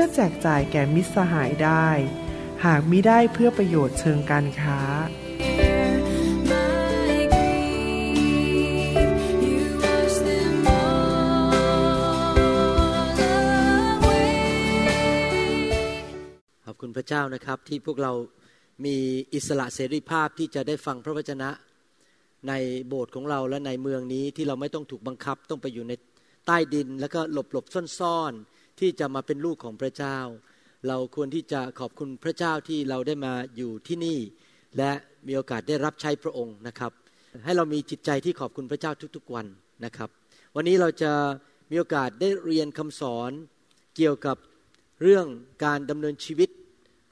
พื่อแจกจ่ายแก่มิตรสหายได้ หากมิได้เพื่อประโยชน์เชิงการค้า ขอบคุณพระเจ้านะครับที่พวกเรามีอิสระเสรีภาพที่จะได้ฟังพระวจนะในโบสถ์ของเราและในเมืองนี้ที่เราไม่ต้องถูกบังคับต้องไปอยู่ในใต้ดิน แล้วก็หลบหลบซ่อนๆ ที่จะมาเป็นลูกของพระเจ้า เราควรที่จะขอบคุณพระเจ้าที่เราได้มาอยู่ที่นี่ และมีโอกาสได้รับใช้พระองค์นะครับ ให้เรามีจิตใจที่ขอบคุณพระเจ้าทุกๆวันนะครับ วันนี้เราจะมีโอกาสได้เรียนคำสอนเกี่ยวกับเรื่องการดำเนินชีวิต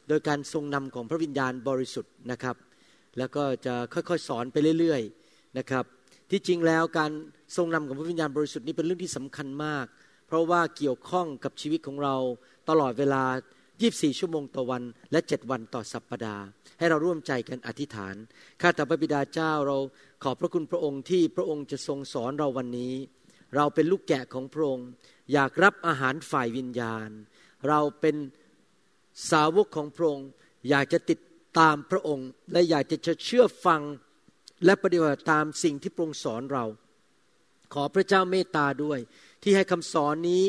โดยการทรงนำของพระวิญญาณบริสุทธิ์นะครับ แล้วก็จะค่อยๆสอนไปเรื่อยๆนะครับ ที่จริงแล้วการทรงนำของพระวิญญาณบริสุทธิ์นี้เป็นเรื่องที่สำคัญมาก เพราะว่าเกี่ยวข้องกับชีวิตของเราตลอดเวลา 24 ชั่วโมงต่อวัน และ 7 วันต่อสัปปดาห์ ให้เราร่วมใจกันอธิษฐาน ข้าแต่พระบิดาเจ้าเราขอบพระคุณพระองค์ที่พระองค์จะทรงสอนเราวันนี้ เราเป็นลูกแกะของพระองค์ อยากรับอาหารฝ่ายวิญญาณ เราเป็นสาวกของพระองค์ อยากจะติดตามพระองค์ และอยากจะเชื่อฟังและปฏิบัติตามสิ่งที่พระองค์สอนเรา ขอพระเจ้าเมตตาด้วย ที่ให้คำสอนนี้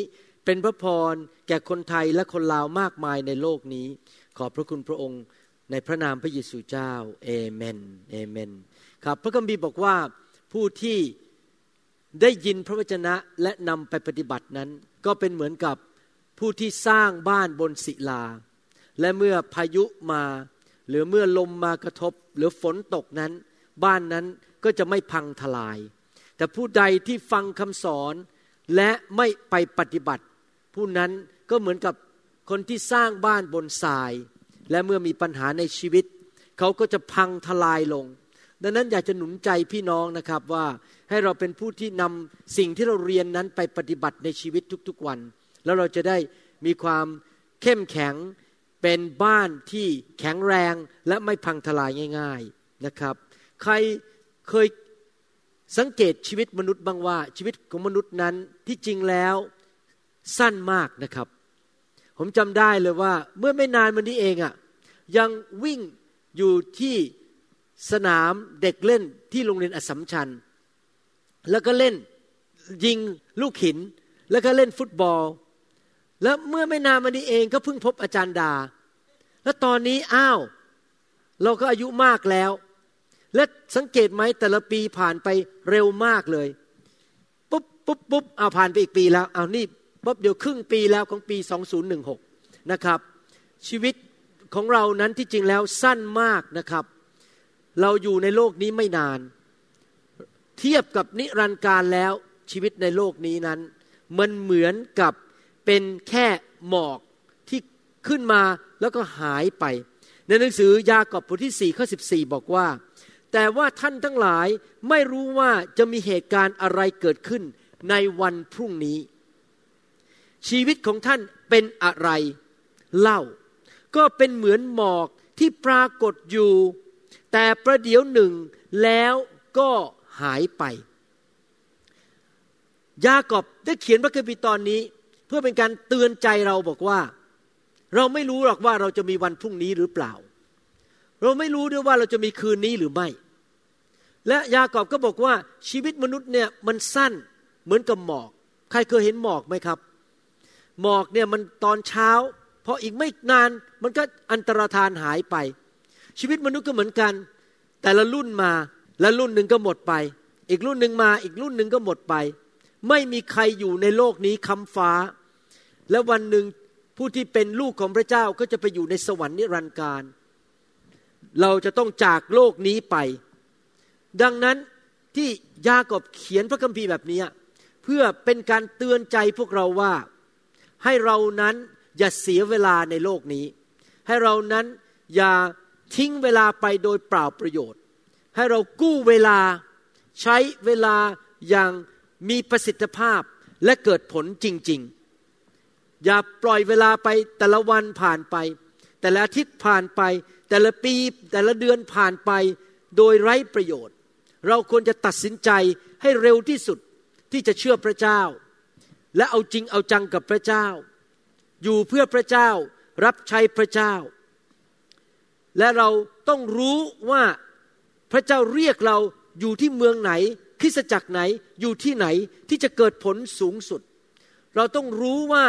เป็นพระพรแก่คนไทยและคนลาวมากมายในโลกนี้ ขอบพระคุณพระองค์ในพระนามพระเยซูเจ้าเอเมนเอเมนครับพระคัมภีร์บอกว่าผู้ที่ได้ยินพระวจนะและนำไปปฏิบัตินั้น ก็เป็นเหมือนกับผู้ที่สร้างบ้านบนศิลา และเมื่อพายุมา หรือเมื่อลมมากระทบ หรือฝนตกนั้น บ้านนั้นก็จะไม่พังทลาย แต่ผู้ใดที่ฟังคำสอน และไม่ไปปฏิบัติ ผู้นั้นก็เหมือนกับคนที่สร้างบ้านบนทราย และเมื่อมีปัญหาในชีวิต เขาก็จะพังทลายลง ดังนั้นอยากจะหนุนใจพี่น้องนะครับว่าให้เราเป็นผู้ที่นำสิ่งที่เราเรียนนั้นไปปฏิบัติในชีวิตทุกๆวัน แล้วเราจะได้มีความเข้มแข็งเป็นบ้านที่แข็งแรงและไม่พังทลายง่าย ๆนะครับ ใครเคย สังเกตชีวิตมนุษย์บ้างว่า ชีวิตของมนุษย์นั้นที่จริงแล้วสั้นมากนะครับ ผมจำได้เลยว่าเมื่อไม่นานมานี้เองอะ่ะยังวิ่งอยู่ที่สนามเด็กเล่นที่โรงเรียนอสมชัญ แล้วก็เล่นยิงลูกหิน แล้วก็เล่นฟุตบอล แล้วเมื่อไม่นานมานี้เองก็เพิ่งพบอาจารย์ดา แล้วตอนนี้อ้าว เราก็อายุมากแล้ว และสังเกตไหมแต่ละปีผ่านไปเร็วมากเลย ปุ๊บปุ๊บปุ๊บเอาผ่านไปอีกปีแล้วเอานี่ปุ๊บเดี๋ยวครึ่งปีแล้วของปี 2016 นะครับ ชีวิตของเรานั้นที่จริงแล้วสั้นมากนะครับ เราอยู่ในโลกนี้ไม่นาน เทียบกับนิรันดร์การแล้วชีวิตในโลกนี้นั้น มันเหมือนกับเป็นแค่หมอกที่ขึ้นมาแล้วก็หายไป ในหนังสือยากอบบทที่4ข้อ14 บอกว่า แต่ว่าท่านทั้งหลายไม่รู้ว่าจะมีเหตุการณ์อะไรเกิดขึ้นในวันพรุ่งนี้ ชีวิตของท่านเป็นอะไรเล่า ก็เป็นเหมือนหมอกที่ปรากฏอยู่ แต่ประเดี๋ยวหนึ่งแล้วก็หายไป ยากอบได้เขียนพระคัมภีร์ตอนนี้ เพื่อเป็นการเตือนใจเราบอกว่า เราไม่รู้หรอกว่าเราจะมีวันพรุ่งนี้หรือเปล่า เราไม่รู้ด้วยว่าเราจะมีคืนนี้หรือไม่ และยากอบก็บอกว่าชีวิตมนุษย์เนี่ยมันสั้นเหมือนกับหมอก ใครเคยเห็นหมอกไหมครับ หมอกเนี่ยมันตอนเช้าพออีกไม่นานมันก็อันตรธานหายไป ชีวิตมนุษย์ก็เหมือนกัน แต่ละรุ่นมาและรุ่นหนึ่งก็หมดไป อีกรุ่นหนึ่งมาอีกรุ่นหนึ่งก็หมดไป ไม่มีใครอยู่ในโลกนี้คำฟ้า และวันหนึ่งผู้ที่เป็นลูกของพระเจ้าก็จะไปอยู่ในสวรรค์นิรันดร์การ เราจะต้องจากโลกนี้ไป ดังนั้นที่ยากอบเขียนพระคัมภีร์แบบนี้ เพื่อเป็นการเตือนใจพวกเราว่าให้เรานั้นอย่าเสียเวลาในโลกนี้ ให้เรานั้นอย่าทิ้งเวลาไปโดยเปล่าประโยชน์ ให้เรากู้เวลาใช้เวลาอย่างมีประสิทธิภาพและเกิดผลจริง ๆ อย่าปล่อยเวลาไปแต่ละวันผ่านไป แต่ละอาทิตย์ผ่านไป แต่ละปีแต่ละเดือนผ่านไปโดยไร้ประโยชน์ เราควรจะตัดสินใจให้เร็วที่สุดที่จะเชื่อพระเจ้า และเอาจริงเอาจังกับพระเจ้า อยู่เพื่อพระเจ้ารับใช้พระเจ้า และเราต้องรู้ว่าพระเจ้าเรียกเราอยู่ที่เมืองไหนคริสจักรไหนอยู่ที่ไหนที่จะเกิดผลสูงสุด เราต้องรู้ว่า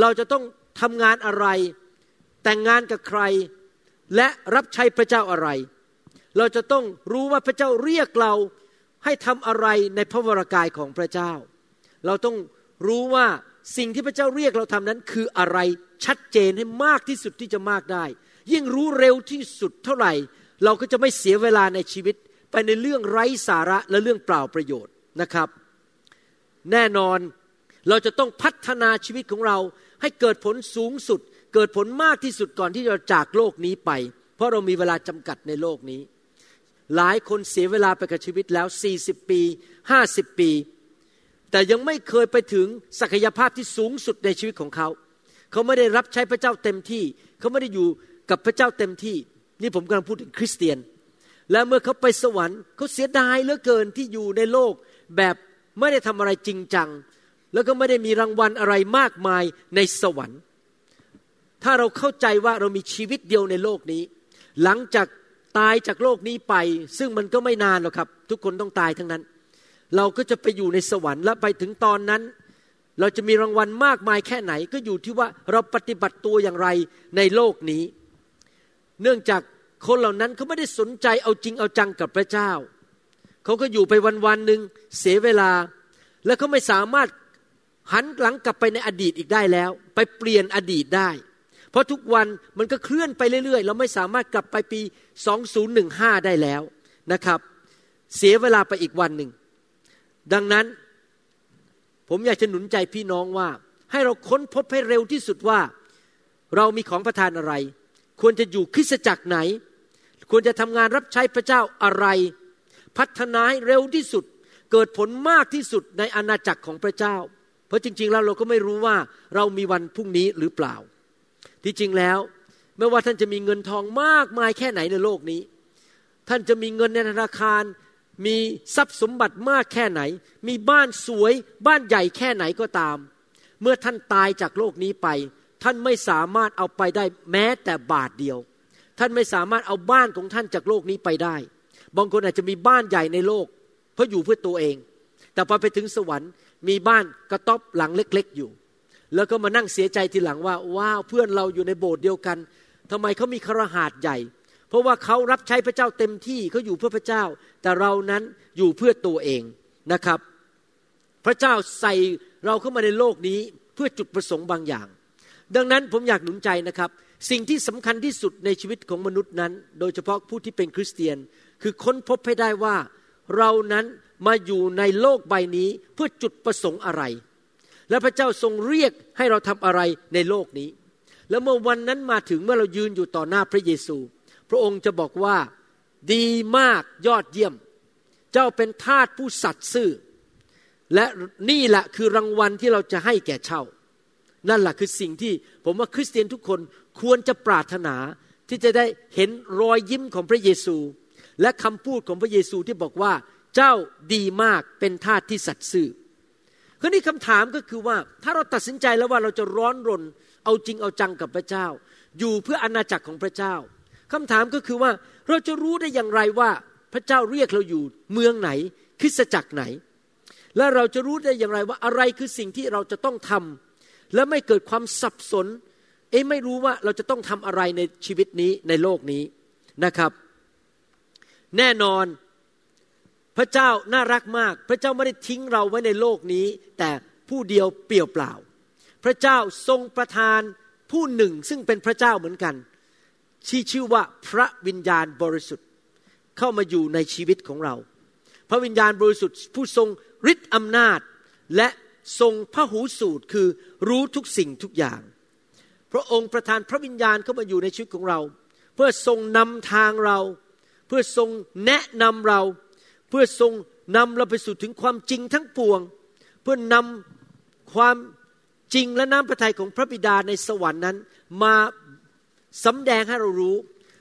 เราจะต้องทำงานอะไร แต่งงานกับใคร และรับใช้พระเจ้าอะไร เราจะต้องรู้ว่าพระเจ้าเรียกเราให้ทำอะไรในพระวรากายของพระเจ้า เราต้องรู้ว่าสิ่งที่พระเจ้าเรียกเราทำนั้นคืออะไรชัดเจนให้มากที่สุดที่จะมากได้ ยิ่งรู้เร็วที่สุดเท่าไหร่ เราก็จะไม่เสียเวลาในชีวิตไปในเรื่องไร้สาระและเรื่องเปล่าประโยชน์นะครับ แน่นอนเราจะต้องพัฒนาชีวิตของเราให้เกิดผลสูงสุด เกิดผลมากที่สุดก่อนที่จะจากโลกนี้ไป เพราะเรามีเวลาจำกัดในโลกนี้ หลายคนเสียเวลาไปกับชีวิตแล้ว 40 ปี 50 ปี แต่ยังไม่เคยไปถึงศักยภาพที่สูงสุดในชีวิตของเขา เขาไม่ได้รับใช้พระเจ้าเต็มที่ เขาไม่ได้อยู่กับพระเจ้าเต็มที่ นี่ผมกำลังพูดถึงคริสเตียน และเมื่อเขาไปสวรรค์เขาเสียดายเหลือเกินที่อยู่ในโลกแบบไม่ได้ทำอะไรจริงจัง แล้วก็ไม่ได้มีรางวัลอะไรมากมายในสวรรค์ ถ้าเราเข้าใจว่าเรามีชีวิตเดียวในโลกนี้ หลังจาก ตายจากโลกนี้ไป ซึ่งมันก็ไม่นานหรอกครับ ทุกคนต้องตายทั้งนั้น เราก็จะไปอยู่ในสวรรค์และไปถึงตอนนั้น เราจะมีรางวัลมากมายแค่ไหน ก็อยู่ที่ว่าเราปฏิบัติตัวอย่างไรในโลกนี้ เนื่องจากคนเหล่านั้นเขาไม่ได้สนใจเอาจริงเอาจังกับพระเจ้า เขาก็อยู่ไปวันวันหนึ่งเสียเวลา และเขาไม่สามารถหันหลังกลับไปในอดีตอีกได้แล้ว ไปเปลี่ยนอดีตได้ เพราะทุกวันมันก็เคลื่อนไปเรื่อยๆ เราไม่สามารถกลับไปปี 2015 ได้แล้วนะครับ เสียเวลาไปอีกวันหนึ่ง ดังนั้นผมอยากจะหนุนใจพี่น้องว่าให้เราค้นพบให้เร็วที่สุดว่า เรามีของประทานอะไร ควรจะอยู่คริสจักรไหน ควรจะทำงานรับใช้พระเจ้าอะไร พัฒนาให้เร็วที่สุด เกิดผลมากที่สุดในอาณาจักรของพระเจ้า เพราะจริง ๆ แล้วเราก็ไม่รู้ว่าเรามีวันพรุ่งนี้หรือเปล่า ที่จริงแล้ว ไม่ว่าท่านจะมีเงินทองมากมายแค่ไหนในโลกนี้ ท่านจะมีเงินในธนาคาร มีทรัพย์สมบัติมากแค่ไหน มีบ้านสวยบ้านใหญ่แค่ไหนก็ตาม เมื่อท่านตายจากโลกนี้ไป ท่านไม่สามารถเอาไปได้แม้แต่บาทเดียว ท่านไม่สามารถเอาบ้านของท่านจากโลกนี้ไปได้ บางคนอาจจะมีบ้านใหญ่ในโลก เพราะอยู่เพื่อตัวเอง แต่พอไปถึงสวรรค์ มีบ้านกระต๊อบหลังเล็ก ๆ อยู่แล้วก็มานั่งเสียใจทีหลังว่าว้าวเพื่อนเราอยู่ในโบสถ์เดียวกัน ทำไมเขามีครหาดใหญ่ เพราะว่าเขารับใช้พระเจ้าเต็มที่เขาอยู่เพื่อพระเจ้า แต่เรานั้นอยู่เพื่อตัวเองนะครับ พระเจ้าใส่เราเข้ามาในโลกนี้เพื่อจุดประสงค์บางอย่าง ดังนั้นผมอยากหนุนใจนะครับ สิ่งที่สำคัญที่สุดในชีวิตของมนุษย์นั้น โดยเฉพาะผู้ที่เป็นคริสเตียน คือค้นพบให้ได้ว่าเรานั้นมาอยู่ในโลกใบนี้เพื่อจุดประสงค์อะไร และพระเจ้าทรงเรียกให้เราทำอะไรในโลกนี้ แล้วเมื่อวันนั้นมาถึงเมื่อเรายืนอยู่ต่อหน้าพระเยซู พระองค์จะบอกว่าดีมากยอดเยี่ยม เจ้าเป็นทาสผู้สัตย์ซื่อ และนี่แหละคือรางวัลที่เราจะให้แก่เจ้านั่นแหละคือสิ่งที่ผมว่าคริสเตียนทุกคนควรจะปรารถนาที่จะได้เห็นรอยยิ้มของพระเยซู และคำพูดของพระเยซูที่บอกว่า เจ้าดีมากเป็นทาสที่สัตย์ซื่อคราวนี้คำถามก็คือว่าถ้าเราตัดสินใจแล้วว่าเราจะร้อนรน เอาจริงเอาจังกับพระเจ้า อยู่เพื่ออนาจักรของพระเจ้าคำถามก็คือว่าเราจะรู้ได้อย่างไรว่าพระเจ้าเรียกเราอยู่เมืองไหนคริสตจักรไหน และเราจะรู้ได้อย่างไรว่าอะไรคือสิ่งที่เราจะต้องทำและไม่เกิดความสับสน เอ๊ไม่รู้ว่าเราจะต้องทำอะไรในชีวิตนี้ในโลกนี้นะครับ แน่นอนพระเจ้าน่ารักมาก พระเจ้าไม่ได้ทิ้งเราไว้ในโลกนี้ แต่ผู้เดียวเปลี่ยวเปล่า พระเจ้าทรงประทานผู้หนึ่งซึ่งเป็นพระเจ้าเหมือนกัน ที่ชื่อว่าพระวิญญาณบริสุทธิ์เข้ามาอยู่ในชีวิตของเรา พระวิญญาณบริสุทธิ์ผู้ทรงฤทธิ์อำนาจและทรงพระหูสูตรคือรู้ทุกสิ่งทุกอย่าง พระองค์ประทานพระวิญญาณเข้ามาอยู่ในชีวิตของเรา เพื่อทรงนำทางเรา เพื่อทรงแนะนำเรา เพื่อทรงนำเราไปสู่ถึงความจริงทั้งปวง เพื่อนำความ จริงและน้ำพระทัยของพระบิดาในสวรรค์นั้น มาสำแดงให้เรารู้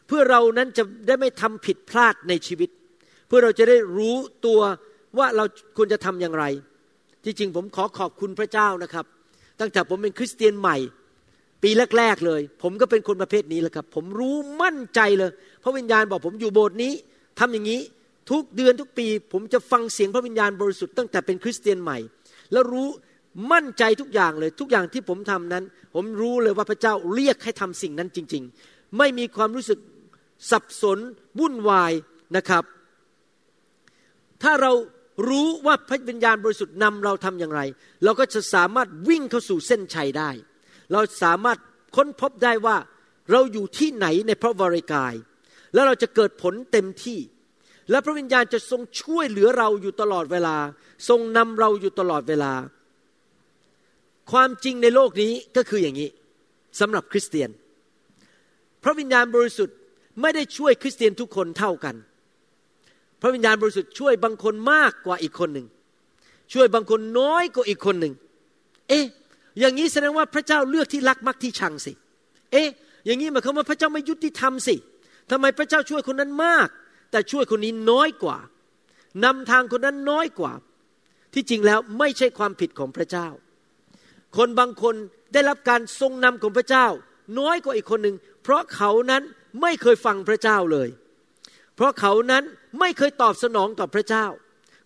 เพื่อเรานั้นจะได้ไม่ทำผิดพลาดในชีวิต เพื่อเราจะได้รู้ตัวว่าเราควรจะทำอย่างไร ที่จริงผมขอขอบคุณพระเจ้านะครับ ตั้งแต่ผมเป็นคริสเตียนใหม่ ปีแรกๆเลย ผมก็เป็นคนประเภทนี้แหละครับ ผมรู้มั่นใจเลยพระวิญญาณบอกผมอยู่โบสถ์นี้ทำอย่างนี้ทุกเดือนทุกปี ผมจะฟังเสียงพระวิญญาณบริสุทธิ์ตั้งแต่เป็นคริสเตียนใหม่ แล้วรู้ มั่นใจทุกอย่างเลยทุกอย่างที่ผมทำนั้น ผมรู้เลยว่าพระเจ้าเรียกให้ทำสิ่งนั้นจริง ๆ ไม่มีความรู้สึกสับสนวุ่นวายนะครับ ถ้าเรารู้ว่าพระวิญญาณบริสุทธิ์นำเราทำอย่างไร เราก็จะสามารถวิ่งเข้าสู่เส้นชัยได้ เราสามารถค้นพบได้ว่าเราอยู่ที่ไหนในพระวรากาย แล้วเราจะเกิดผลเต็มที่ และพระวิญญาณจะทรงช่วยเหลือเราอยู่ตลอดเวลา ทรงนำเราอยู่ตลอดเวลา ความจริงในโลกนี้ก็คืออย่างนี้สำหรับคริสเตียน พระวิญญาณบริสุทธิ์ไม่ได้ช่วยคริสเตียนทุกคนเท่ากัน พระวิญญาณบริสุทธิ์ช่วยบางคนมากกว่าอีกคนหนึ่ง ช่วยบางคนน้อยกว่าอีกคนหนึ่ง เอ๊ะ อย่างนี้แสดงว่าพระเจ้าเลือกที่รักมักที่ชังสิ เอ๊ะ อย่างนี้หมายความว่าพระเจ้าไม่ยุติธรรมสิทำไมพระเจ้าช่วยคนนั้นมาก แต่ช่วยคนนี้น้อยกว่านำทางคนนั้นน้อยกว่า ที่จริงแล้วไม่ใช่ความผิดของพระเจ้า คนบางคนได้รับการทรงนำของพระเจ้า น้อยกว่าอีกคนหนึ่งเพราะเขานั้นไม่เคยฟังพระเจ้าเลย เพราะเขานั้นไม่เคยตอบสนองต่อพระเจ้า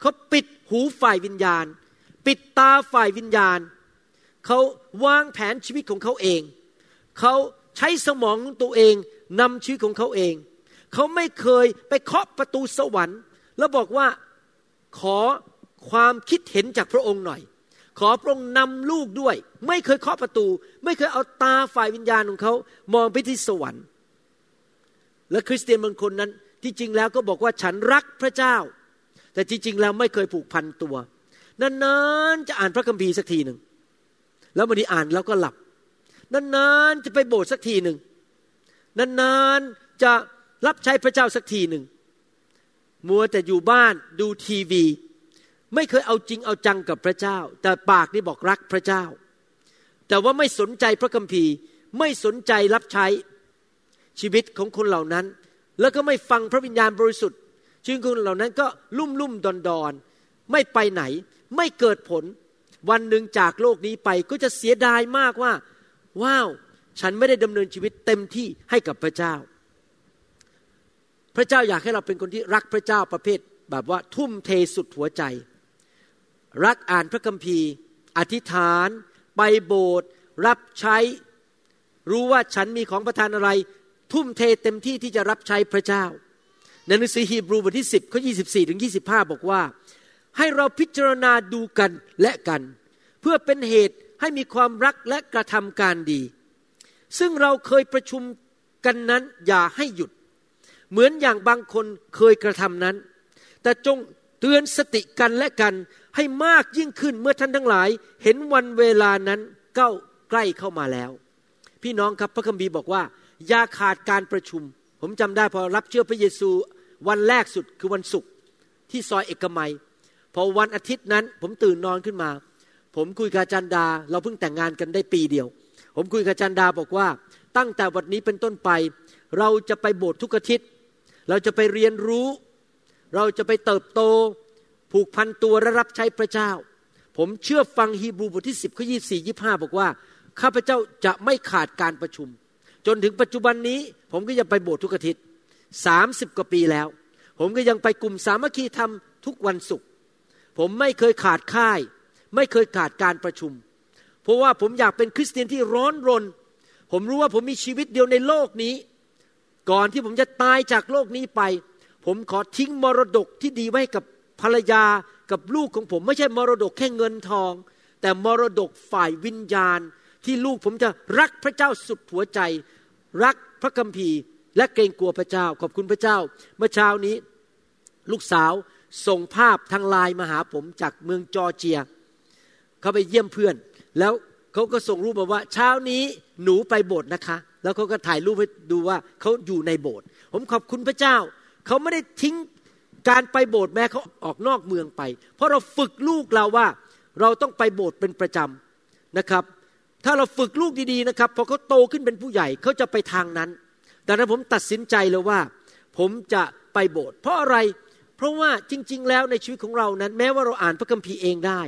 เขาปิดหูฝ่ายวิญญาณ ปิดตาฝ่ายวิญญาณ เขาวางแผนชีวิตของเขาเอง เขาใช้สมองของตัวเองนำชีวิตของเขาเอง เขาไม่เคยไปเคาะประตูสวรรค์ แล้วบอกว่าขอความคิดเห็นจากพระองค์หน่อย ขอพระองค์นำลูกด้วย ไม่เคยเคาะประตู ไม่เคยเอาตาฝ่ายวิญญาณของเขามองไปที่สวรรค์ และคริสเตียนบางคนนั้นที่จริงแล้วก็บอกว่าฉันรักพระเจ้า แต่จริงๆแล้วไม่เคยผูกพันตัวนานๆจะอ่านพระคัมภีร์สักทีหนึ่งแล้วบางทีอ่านแล้วก็หลับนานๆจะไปโบสถ์สักทีหนึ่งนานๆจะรับใช้พระเจ้าสักทีหนึ่งมัวแต่อยู่บ้านดูทีวี ไม่เคยเอาจริงเอาจังกับพระเจ้า แต่ปากนี่บอกรักพระเจ้า แต่ว่าไม่สนใจพระคัมภีร์ ไม่สนใจรับใช้ชีวิตของคนเหล่านั้น แล้วก็ไม่ฟังพระวิญญาณบริสุทธิ์ชีวิตคนเหล่านั้นก็ลุ่มลุ่มดอนดอนไม่ไปไหน ไม่เกิดผล วันหนึ่งจากโลกนี้ไปก็จะเสียดายมากว่า ว้าว ฉันไม่ได้ดำเนินชีวิตเต็มที่ให้กับพระเจ้า พระเจ้าอยากให้เราเป็นคนที่รักพระเจ้าประเภท แบบว่าทุ่มเทสุดหัวใจ รักอ่านพระคัมภีร์ อธิษฐาน ไปโบสถ์รับใช้ รู้ว่าฉันมีของประทานอะไร ทุ่มเทเต็มที่ที่จะรับใช้พระเจ้าในหนังสือฮีบรูบทที่ 10ข้อ24ถึง25 บอกว่า ให้เราพิจารณาดูกันและกัน เพื่อเป็นเหตุให้มีความรักและกระทำการดี ซึ่งเราเคยประชุมกันนั้นอย่าให้หยุด เหมือนอย่างบางคนเคยกระทำนั้น แต่จงเตือนสติกันและกัน ให้มากยิ่งขึ้นเมื่อท่านทั้งหลาย เห็นวันเวลานั้นก้าใกล้เข้ามาแล้ว พี่น้องครับพระคัมภีร์บอกว่า อย่าขาดการประชุม ผมจำได้พอรับเชื่อพระเยซูวันแรกสุดคือวันศุกร์ที่ซอยเอกมัย พอวันอาทิตย์นั้น ผมตื่นนอนขึ้นมา ผมคุยกับจันดา เราเพิ่งแต่งงานกันได้ปีเดียว ผมคุยกับจันดาบอกว่า ตั้งแต่วันนี้เป็นต้นไป เราจะไปโบสถ์ทุกอาทิตย์ เราจะไปเรียนรู้ เราจะไปเติบโต ผูกพันตัวและรับใช้พระเจ้า ผมเชื่อฟังฮีบรูบทที่ 10ข้อ24 25 บอกว่า ข้าพเจ้าจะไม่ขาดการประชุม จนถึงปัจจุบันนี้ผมก็ยังไปโบสถ์ทุกอาทิตย์สามสิบกว่าปีแล้ว ผมก็ยังไปกลุ่มสามัคคีธรรมทุกวันศุกร์ผมไม่เคยขาดค่าย ไม่เคยขาดการประชุม เพราะว่าผมอยากเป็นคริสเตียนที่ร้อนรน ผมรู้ว่าผมมีชีวิตเดียวในโลกนี้ ก่อนที่ผมจะตายจากโลกนี้ไป ผมขอทิ้งมรดกที่ดีไว้กับ ภรรยากับลูกของผม ไม่ใช่มรดกแค่เงินทอง แต่มรดกฝ่ายวิญญาณ ที่ลูกผมจะรักพระเจ้าสุดหัวใจ รักพระคัมภีร์ และเกรงกลัวพระเจ้า ขอบคุณพระเจ้า เมื่อเช้านี้ ลูกสาวส่งภาพทางไลน์มาหาผมจากเมืองจอร์เจีย เขาไปเยี่ยมเพื่อน แล้วเขาก็ส่งรูปมาว่า เช้านี้หนูไปโบสถ์นะคะ แล้วเขาก็ถ่ายรูปให้ดูว่าเขาอยู่ในโบสถ์ผมขอบคุณพระเจ้า เขาไม่ได้ทิ้ง การไปโบสถ์แม้เขาออกนอกเมืองไป เพราะเราฝึกลูกเราว่าเราต้องไปโบสถ์เป็นประจำนะครับ ถ้าเราฝึกลูกดีๆนะครับพอเขาโตขึ้นเป็นผู้ใหญ่เขาจะไปทางนั้นดังนั้นผมตัดสินใจเลยว่า ผมจะไปโบสถ์เพราะอะไร เพราะว่าจริง ๆ แล้วในชีวิตของเรานั้น แม้ว่าเราอ่านพระคัมภีร์เองได้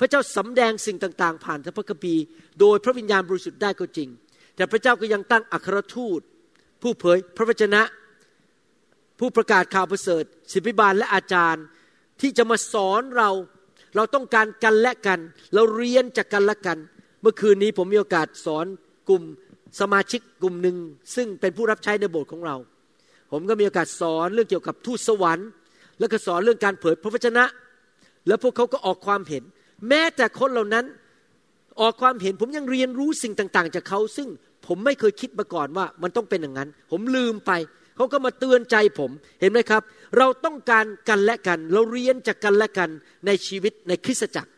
พระเจ้าสำแดงสิ่งต่างๆ ผ่านพระคัมภีร์ โดยพระวิญญาณบริสุทธิ์ได้ก็จริง แต่พระเจ้าก็ยังตั้งอัครทูต ผู้เผยพระวจนะ ผู้ประกาศข่าวประเสริฐศิบิบาลและอาจารย์ที่จะมาสอนเรา เราต้องการกันและกัน เราเรียนจากกันและกัน เมื่อคืนนี้ผมมีโอกาสสอนกลุ่มสมาชิกกลุ่มหนึ่ง ซึ่งเป็นผู้รับใช้ในโบสถ์ของเรา ผมก็มีโอกาสสอนเรื่องเกี่ยวกับทูตสวรรค์ แล้วก็สอนเรื่องการเผยพระวจนะ แล้วพวกเขาก็ออกความเห็น แม้แต่คนเหล่านั้นออกความเห็นผมยังเรียนรู้สิ่งต่าง ๆ จากเขาซึ่งผมไม่เคยคิดมาก่อนว่ามันต้องเป็นอย่างนั้น ผมลืมไป เขาก็มาเตือนใจผมเห็นไหมครับ เราต้องการกันและกัน เราเรียนจากกันและกันในชีวิตในคริสตจักร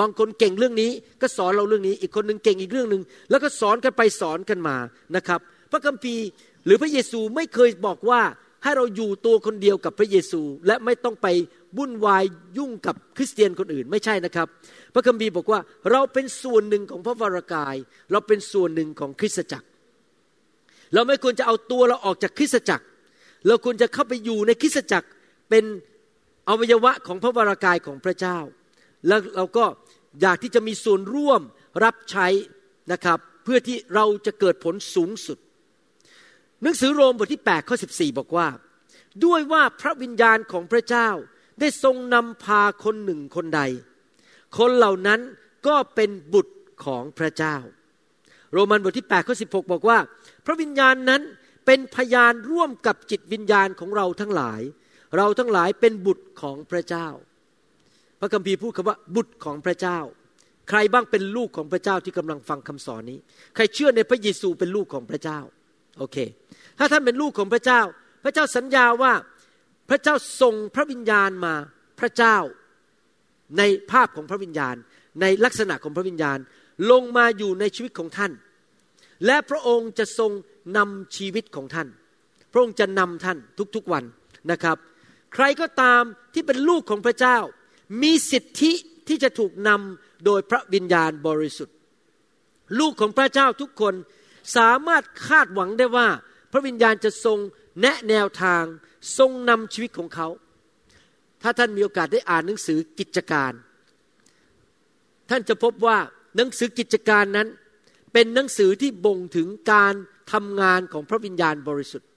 บางคนเก่งเรื่องนี้ก็สอนเราเรื่องนี้ อีกคนหนึ่งเก่งอีกเรื่องหนึ่งแล้วก็สอนกันไปสอนกันมานะครับ พระคัมภีร์หรือพระเยซูไม่เคยบอกว่าให้เราอยู่ตัวคนเดียวกับพระเยซูและไม่ต้องไปวุ่นวายยุ่งกับคริสเตียนคนอื่นไม่ใช่นะครับ พระคัมภีร์บอกว่าเราเป็นส่วนหนึ่งของพระวรากาย เราเป็นส่วนหนึ่งของคริสตจักร เราไม่ควรจะเอาตัวเราออกจากคริสตจักร เราควรจะเข้าไปอยู่ในคริสตจักรเป็นอวัยวะของพระวรากายของพระเจ้า แล้วเราก็อยากที่จะมีส่วนร่วมรับใช้นะครับเพื่อที่เราจะเกิดผลสูงสุด หนังสือโรมบทที่8ข้อ14 บอกว่า ด้วยว่าพระวิญญาณของพระเจ้าได้ทรงนำพาคนหนึ่งคนใด คนเหล่านั้นก็เป็นบุตรของพระเจ้า โรมันบทที่8ข้อ16 บอกว่า ระวิญญาณนั้นเป็นพยานร่วมกับจิตวิญญาณของเราทั้งหลาย เราทั้งหลายเป็นบุตรของพระเจ้า พระคัมภีร์พูดคำว่าบุตรของพระเจ้า ใครบ้างเป็นลูกของพระเจ้าที่กำลังฟังคำสอนนี้ ใครเชื่อในพระเยซูเป็นลูกของพระเจ้า โอเค ถ้าท่านเป็นลูกของพระเจ้า พระเจ้าสัญญาว่าพระเจ้าส่งพระวิญญาณมาพระเจ้า ในภาพของพระวิญญาณ ในลักษณะของพระวิญญาณลงมาอยู่ในชีวิตของท่าน และพระองค์จะทรงนำชีวิตของท่าน พระองค์จะนำท่านทุกๆวันนะครับ ใครก็ตามที่เป็นลูกของพระเจ้า มีสิทธิที่จะถูกนำโดยพระวิญญาณบริสุทธิ์ ลูกของพระเจ้าทุกคนสามารถคาดหวังได้ว่า พระวิญญาณจะทรงแนะแนวทางทรงนำชีวิตของเขา ถ้าท่านมีโอกาสได้อ่านหนังสือกิจการ ท่านจะพบว่าหนังสือกิจการนั้น เป็นหนังสือที่บ่งถึงการทำงานของพระวิญญาณบริสุทธิ์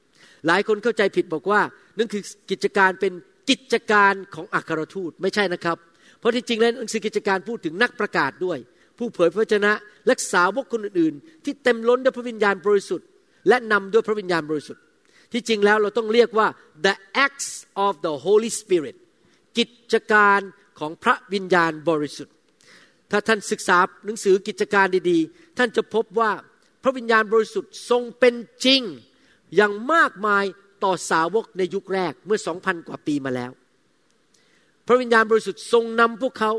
หลายคนเข้าใจผิดบอกว่านั่นคือกิจการเป็นกิจการของอัครทูตไม่ใช่นะครับ เพราะที่จริงแล้วหนังสือกิจการพูดถึงนักประกาศด้วย ผู้เผยพระชนะและสาวกคนอื่นๆ ที่เต็มล้นด้วยพระวิญญาณบริสุทธิ์ และนำด้วยพระวิญญาณบริสุทธิ์ ที่จริงแล้วเราต้องเรียกว่า the acts of the Holy Spirit กิจการของพระวิญญาณบริสุทธิ์ ถ้าท่านศึกษาหนังสือกิจการดีๆ ท่านจะพบว่าพระวิญญาณบริสุทธิ์ทรงเป็นจริงอย่างมากมายต่อสาวกในยุคแรกเมื่อสองพันกว่าปีมาแล้ว พระวิญญาณบริสุทธิ์ทรงนำพวกเขา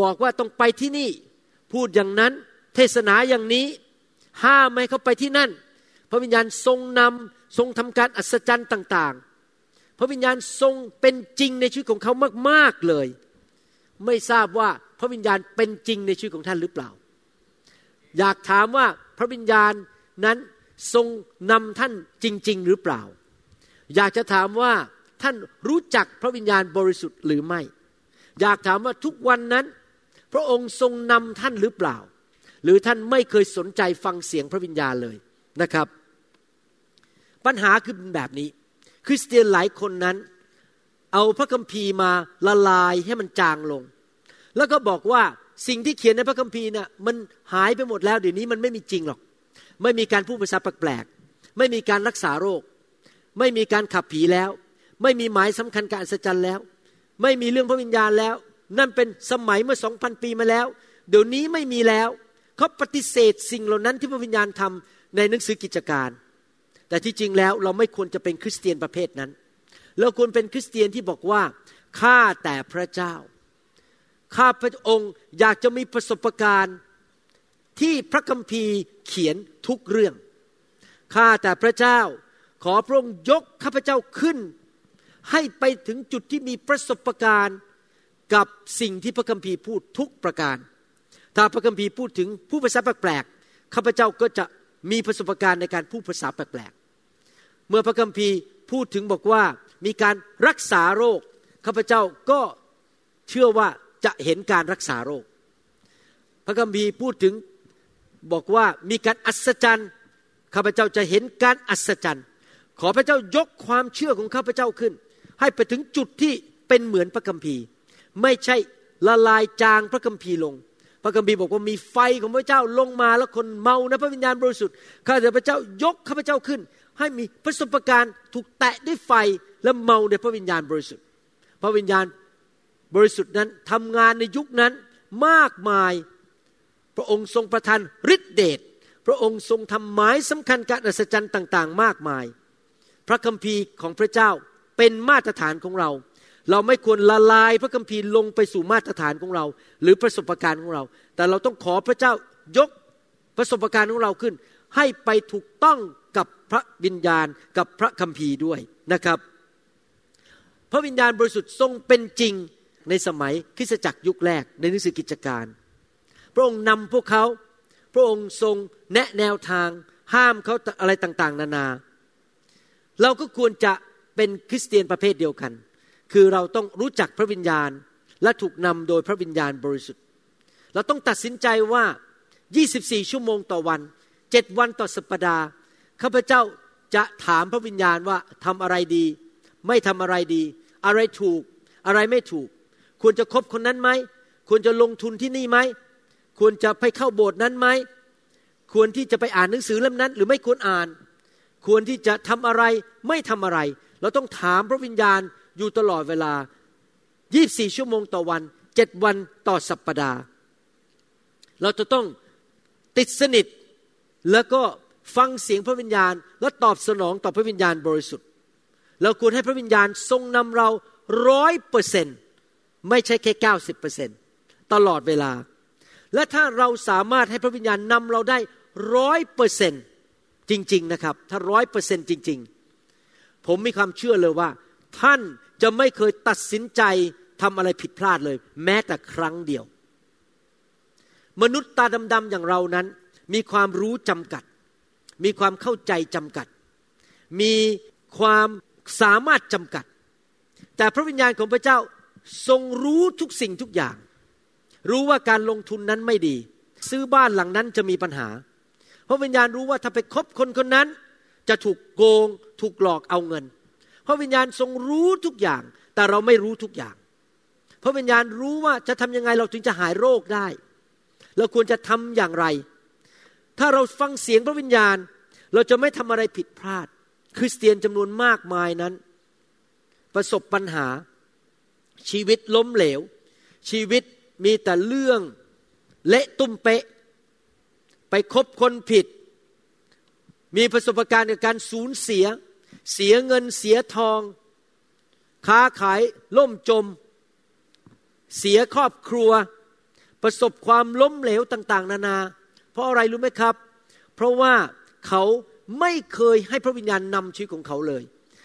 บอกว่าต้องไปที่นี่ พูดอย่างนั้นเทศนาอย่างนี้ ห้ามไม่เขาไปที่นั่น พระวิญญาณทรงนำทรงทำการอัศจรรย์ต่าง ๆ พระวิญญาณทรงเป็นจริงในชีวิตของเขามากๆเลย ไม่ทราบว่าพระวิญญาณเป็นจริงในชีวิตของท่านหรือเปล่า อยากถามว่าพระวิญญาณนั้นทรงนำท่านจริง ๆ หรือเปล่า อยากจะถามว่าท่านรู้จักพระวิญญาณบริสุทธิ์หรือไม่ อยากถามว่าทุกวันนั้น พระองค์ทรงนำท่านหรือเปล่า หรือท่านไม่เคยสนใจฟังเสียงพระวิญญาณเลยนะครับ ปัญหาคือแบบนี้คริสเตียนหลายคนนั้น เอาพระคัมภีร์มาละลายให้มันจางลง แล้วก็บอกว่าสิ่งที่เขียนในพระคัมภีร์น่ะมันหายไปหมดแล้วเดี๋ยวนี้มันไม่มีจริงหรอก ไม่มีการพูดภาษาแปลกๆไม่มีการรักษาโรค ไม่มีการขับผีแล้ว ไม่มีหมายสำคัญการอัศจรรย์แล้ว ไม่มีเรื่องพระวิญญาณแล้ว นั่นเป็นสมัยเมื่อสองพันปีมาแล้ว เดี๋ยวนี้ไม่มีแล้วเขาปฏิเสธสิ่งเหล่านั้นที่พระวิญญาณทำในหนังสือกิจการ แต่ที่จริงแล้วเราไม่ควรจะเป็นคริสเตียนประเภทนั้น เราควรเป็นคริสเตียนที่บอกว่าข้าแต่พระเจ้า ข้าพระองค์อยากจะมีประสบการณ์ที่พระคัมภีร์เขียนทุกเรื่อง ข้าแต่พระเจ้า ขอพระองค์ยกข้าพเจ้าขึ้น ให้ไปถึงจุดที่มีประสบการณ์กับสิ่งที่พระคัมภีร์พูดทุกประการ ถ้าพระคัมภีร์พูดถึงผู้ภาษาแปลกๆ ข้าพเจ้าก็จะมีประสบการณ์ในการพูดภาษาแปลกๆ เมื่อพระคัมภีร์พูดถึงบอกว่า มีการรักษาโรคข้าพเจ้าก็เชื่อว่าจะเห็นการรักษาโรค พระคัมภีร์พูดถึงบอกว่ามีการอัศจรรย์ข้าพเจ้าจะเห็นการอัศจรรย์ ขอพระเจ้ายกความเชื่อของข้าพเจ้าขึ้น ให้ไปถึงจุดที่เป็นเหมือนพระคัมภีร์ ไม่ใช่ละลายจางพระคัมภีร์ลง พระคัมภีร์บอกว่ามีไฟของพระเจ้าลงมาแล้วคนเมาในพระวิญญาณบริสุทธิ์ข้าแต่พระเจ้ายกข้าพเจ้าขึ้น ให้มีประสบการณ์ถูกแตะด้วยไฟและเมาในพระวิญญาณบริสุทธิ์ พระวิญญาณบริสุทธิ์นั้นทำงานในยุคนั้นมากมาย พระองค์ทรงประทานฤทธิเดช พระองค์ทรงทำหมายสำคัญการอัศจรรย์ต่างๆ มากมาย พระคัมภีร์ของพระเจ้าเป็นมาตรฐานของเรา เราไม่ควรละลายพระคัมภีร์ลงไปสู่มาตรฐานของเรา หรือประสบการณ์ของเรา แต่เราต้องขอพระเจ้ายกประสบการณ์ของเราขึ้น ให้ไปถูกต้องกับพระวิญญาณกับพระคัมภีร์ด้วยนะครับ พระวิญญาณบริสุทธิ์ทรงเป็นจริงในสมัยคริสตจักรยุคแรกในหนังสือกิจการ พระองค์นำพวกเขา พระองค์ทรงแนะแนวทาง ห้ามเขาอะไรต่างๆ นานา เราก็ควรจะเป็นคริสเตียนประเภทเดียวกัน คือเราต้องรู้จักพระวิญญาณและถูกนำโดยพระวิญญาณบริสุทธิ์ เราต้องตัดสินใจว่า 24 ชั่วโมงต่อวัน 7 วันต่อสัปดาห์ ข้าพเจ้าจะถามพระวิญญาณว่าทำอะไรดี ไม่ทำอะไรดี อะไรถูก อะไรไม่ถูก ควรจะคบคนนั้นไหมควรจะลงทุนที่นี่ไหมควรจะไปเข้าโบสถ์นั้นไหมควรที่จะไปอ่านหนังสือเล่มนั้น หรือไม่ควรอ่าน ควรที่จะทำอะไรไม่ทำอะไร เราต้องถามพระวิญญาณอยู่ตลอดเวลา 24 ชั่วโมงต่อวัน7วันต่อสัปปดาห์ เราจะต้องติดสนิทแล้วก็ ฟังเสียงพระวิญญาณ และตอบสนองต่อพระวิญญาณบริสุทธิ์ เราควรให้พระวิญญาณทรงนำเราร้อยเปอร์เซ็นต์ไม่ใช่แค่เก้าสิบเปอร์เซ็นตลอดเวลา และถ้าเราสามารถให้พระวิญญาณนำเราได้ร้อยเปอร์เซ็นจริง ๆนะครับ ถ้าร้อยเปอร์เซ็นจริง ๆ ผมมีความเชื่อเลยว่า ท่านจะไม่เคยตัดสินใจทำอะไรผิดพลาดเลย แม้แต่ครั้งเดียว มนุษย์ตาดำๆอย่างเรานั้น มีความรู้จำกัด มีความเข้าใจจำกัด มีความสามารถจำกัด แต่พระวิญญาณของพระเจ้าทรงรู้ทุกสิ่งทุกอย่าง รู้ว่าการลงทุนนั้นไม่ดี ซื้อบ้านหลังนั้นจะมีปัญหา พระวิญญาณรู้ว่าถ้าไปคบคนคนนั้น จะถูกโกงถูกหลอกเอาเงิน พระวิญญาณทรงรู้ทุกอย่าง แต่เราไม่รู้ทุกอย่าง พระวิญญาณรู้ว่าจะทำยังไงเราถึงจะหายโรคได้ เราควรจะทำอย่างไร ถ้าเราฟังเสียงพระวิญญาณ เราจะไม่ทำอะไรผิดพลาด คริสเตียนจำนวนมากมายนั้น ประสบปัญหา ชีวิตล้มเหลว ชีวิตมีแต่เรื่องเละตุ้มเป๊ะไปคบคนผิด มีประสบการณ์ในการสูญเสีย เสียเงินเสียทอง ค้าขายล่มจม เสียครอบครัว ประสบความล้มเหลวต่าง ๆ นานาเพ ราะอะไรรู้ไหมครับ เพราะว่าเขาไม่เคยให้พระวิญญาณนำชีวิตของเขาเลย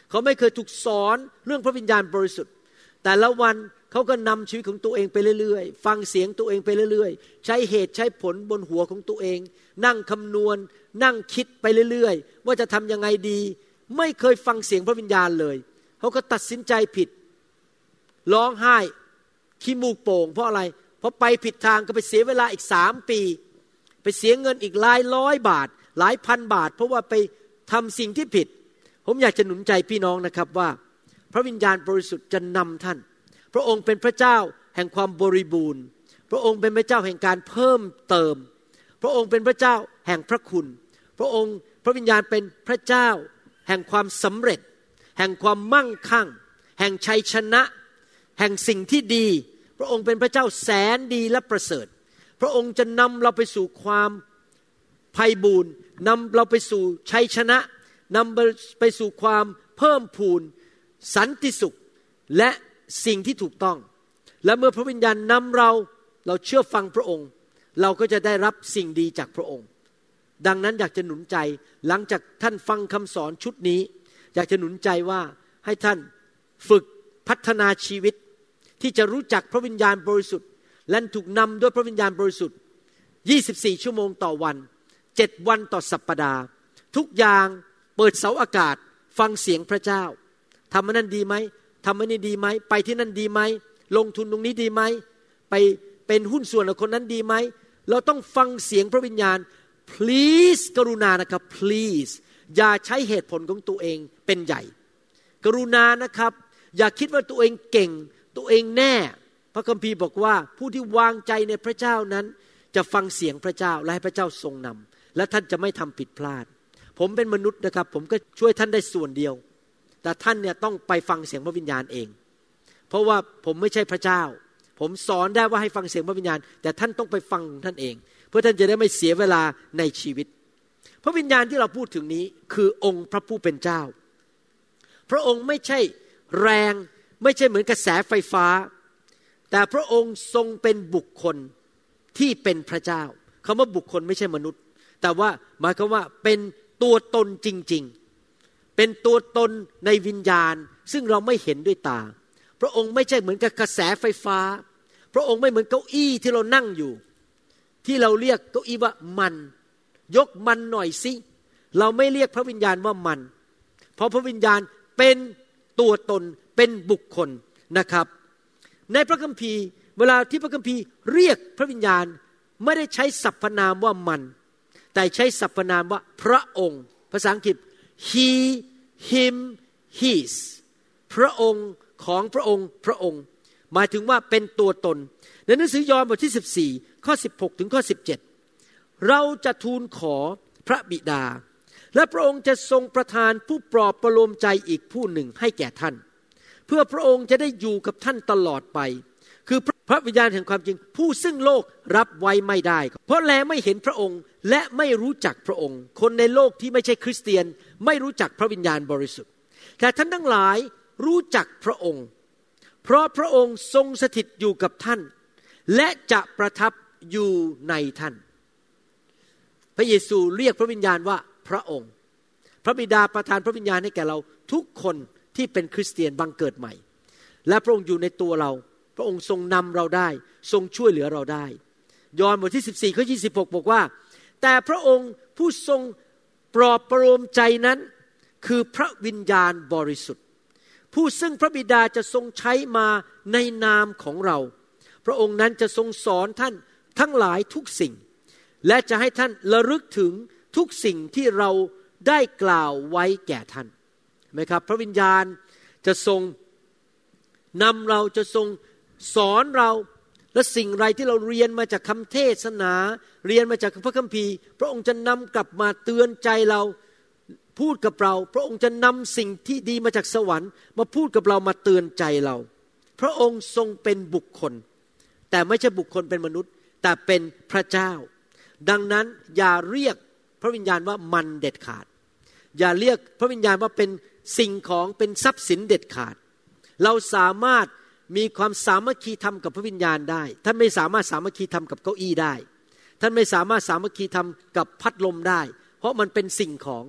เขาไม่เคยถูกสอนเรื่องพระวิญญาณบริสุทธิ์ แต่ละวันเขาก็นำชีวิตของตัวเองไปเรื่อยๆ ฟังเสียงตัวเองไปเรื่อยๆ ใช้เหตุใช้ผลบนหัวของตัวเอง นั่งคำนวณ นั่งคิดไปเรื่อยๆ ว่าจะทำยังไงดี ไม่เคยฟังเสียงพระวิญญาณเลย เขาก็ตัดสินใจผิด ร้องไห้ขี้มูกโป่ง เพราะอะไร เพราะไปผิดทางก็ไปเสียเวลาอีกสามปี ไปเสียเงินอีกหลายร้อยบาท หลายพันบาท เพราะว่าไปทำสิ่งที่ผิด ผมอยากจะหนุนใจพี่น้องนะครับว่า พระวิญญาณบริสุทธิ์จะนำท่าน พระองค์เป็นพระเจ้าแห่งความบริบูรณ์ พระองค์เป็นพระเจ้าแห่งการเพิ่มเติม พระองค์เป็นพระเจ้าแห่งพระคุณ พระองค์พระวิญญาณเป็นพระเจ้า แห่งความสำเร็จ แห่งความมั่งคั่ง แห่งชัยชนะ แห่งสิ่งที่ดี พระองค์เป็นพระเจ้าแสนดีและประเสริฐ พระองค์จะนำเราไปสู่ความภัยบูรณ์นำเราไปสู่ชัยชนะนำไปสู่ความเพิ่มพูน สันติสุขและสิ่งที่ถูกต้อง และเมื่อพระวิญญาณนำเราเราเชื่อฟังพระองค์ เราก็จะได้รับสิ่งดีจากพระองค์ ดังนั้นอยากจะหนุนใจหลังจากท่านฟังคำสอนชุดนี้ อยากจะหนุนใจว่าให้ท่านฝึกพัฒนาชีวิตที่จะรู้จักพระวิญญาณบริสุทธิ์ และถูกนำด้วยพระวิญญาณบริสุทธิ์ 24 ชั่วโมงต่อวัน 7 วันต่อสัปปดาห์ ทุกอย่างเปิดเสาอากาศ ฟังเสียงพระเจ้าทำมันนั่นดีไหมทำมันนี่ดีไหม ไปที่นั่นดีไหม ลงทุนตรงนี้ดีไหม ไปเป็นหุ้นส่วนกับคนนั้นดีไหม เราต้องฟังเสียงพระวิญญาณ please กรุณานะครับ please อย่าใช้เหตุผลของตัวเองเป็นใหญ่ กรุณานะครับ อย่าคิดว่าตัวเองเก่ง ตัวเองแน่ พระคัมภีร์บอกว่าผู้ที่วางใจในพระเจ้านั้น จะฟังเสียงพระเจ้าและให้พระเจ้าทรงนำและท่านจะไม่ทำผิดพลาด ผมเป็นมนุษย์นะครับ ผมก็ช่วยท่านได้ส่วนเดียว แต่ท่านเนี่ยต้องไปฟังเสียงพระวิญญาณเอง เพราะว่าผมไม่ใช่พระเจ้า ผมสอนได้ว่าให้ฟังเสียงพระวิญญาณ แต่ท่านต้องไปฟังท่านเอง เพื่อท่านจะได้ไม่เสียเวลาในชีวิต พระวิญญาณที่เราพูดถึงนี้คือองค์พระผู้เป็นเจ้า พระองค์ไม่ใช่แรงไม่ใช่เหมือนกระแสไฟฟ้า แต่พระองค์ทรงเป็นบุคคลที่เป็นพระเจ้าคำว่าบุคคลไม่ใช่มนุษย์ แต่ว่าหมายความว่าเป็นตัวตนจริง ๆ เป็นตัวตนในวิญญาณ ซึ่งเราไม่เห็นด้วยตา พระองค์ไม่ใช่เหมือนกับกระแสไฟฟ้า พระองค์ไม่เหมือนเก้าอี้ที่เรานั่งอยู่ ที่เราเรียกเก้าอี้ว่ามัน ยกมันหน่อยสิเราไม่เรียกพระวิญญาณว่ามัน เพราะพระวิญญาณเป็นตัวตนเป็นบุคคลนะครับ ในพระคัมภีร์ เวลาที่พระคัมภีร์เรียกพระวิญญาณไม่ได้ใช้สรรพนามว่ามัน แต่ใช้สรรพนามว่าพระองค์ ภาษาอังกฤษ he him his พระองค์ของพระองค์พระองค์ หมายถึงว่าเป็นตัวตน ในหนังสือยอห์นบทที่ 14 ข้อ 16 ถึงข้อ 17 เราจะทูลขอพระบิดา และพระองค์จะทรงประทานผู้ปลอบประโลมใจอีกผู้หนึ่งให้แก่ท่าน เพื่อพระองค์จะได้อยู่กับท่านตลอดไป คือพระวิญญาณแห่งความจริง ผู้ซึ่งโลกรับไว้ไม่ได้ เพราะแลไม่เห็นพระองค์และไม่รู้จักพระองค์ คนในโลกที่ไม่ใช่คริสเตียนไม่รู้จักพระวิญญาณบริสุทธิ์ แต่ท่านทั้งหลายรู้จักพระองค์ เพราะพระองค์ทรงสถิตอยู่กับท่าน และจะประทับอยู่ในท่าน พระเยซูเรียกพระวิญญาณว่าพระองค์ พระบิดาประทานพระวิญญาณให้แก่เราทุกคน ที่เป็นคริสเตียนบังเกิดใหม่ และพระองค์อยู่ในตัวเรา พระองค์ทรงนำเราได้ ทรงช่วยเหลือเราได้ ยอห์นบทที่ 14ข้อ26บอกว่า แต่พระองค์ผู้ทรงปลอบประโลมใจนั้น คือพระวิญญาณบริสุทธิ์ ผู้ซึ่งพระบิดาจะทรงใช้มาในนามของเรา พระองค์นั้นจะทรงสอนท่านทั้งหลายทุกสิ่ง และจะให้ท่านระลึกถึงทุกสิ่งที่เราได้กล่าวไว้แก่ท่าน ไหมครับ พระวิญญาณจะทรงนำเราจะทรงสอนเราและสิ่งไรที่เราเรียนมาจากคำเทศนา เรียนมาจากพระคัมภีร์ พระองค์จะนำกลับมาเตือนใจเราพูดกับเรา พระองค์จะนำสิ่งที่ดีมาจากสวรรค์ มาพูดกับเรามาเตือนใจเรา พระองค์ทรงเป็นบุคคล แต่ไม่ใช่บุคคลเป็นมนุษย์ แต่เป็นพระเจ้า ดังนั้นอย่าเรียกพระวิญญาณว่ามันเด็ดขาด อย่าเรียกพระวิญญาณว่าเป็น สิ่งของเป็นทรัพย์สินเด็ดขาด เราสามารถมีความสามัคคีธรรมกับพระวิญญาณได้ ท่านไม่สามารถสามัคคีธรรมกับเก้าอี้ได้ ท่านไม่สามารถสามัคคีธรรมกับพัดลมได้ เพราะมันเป็นสิ่งของ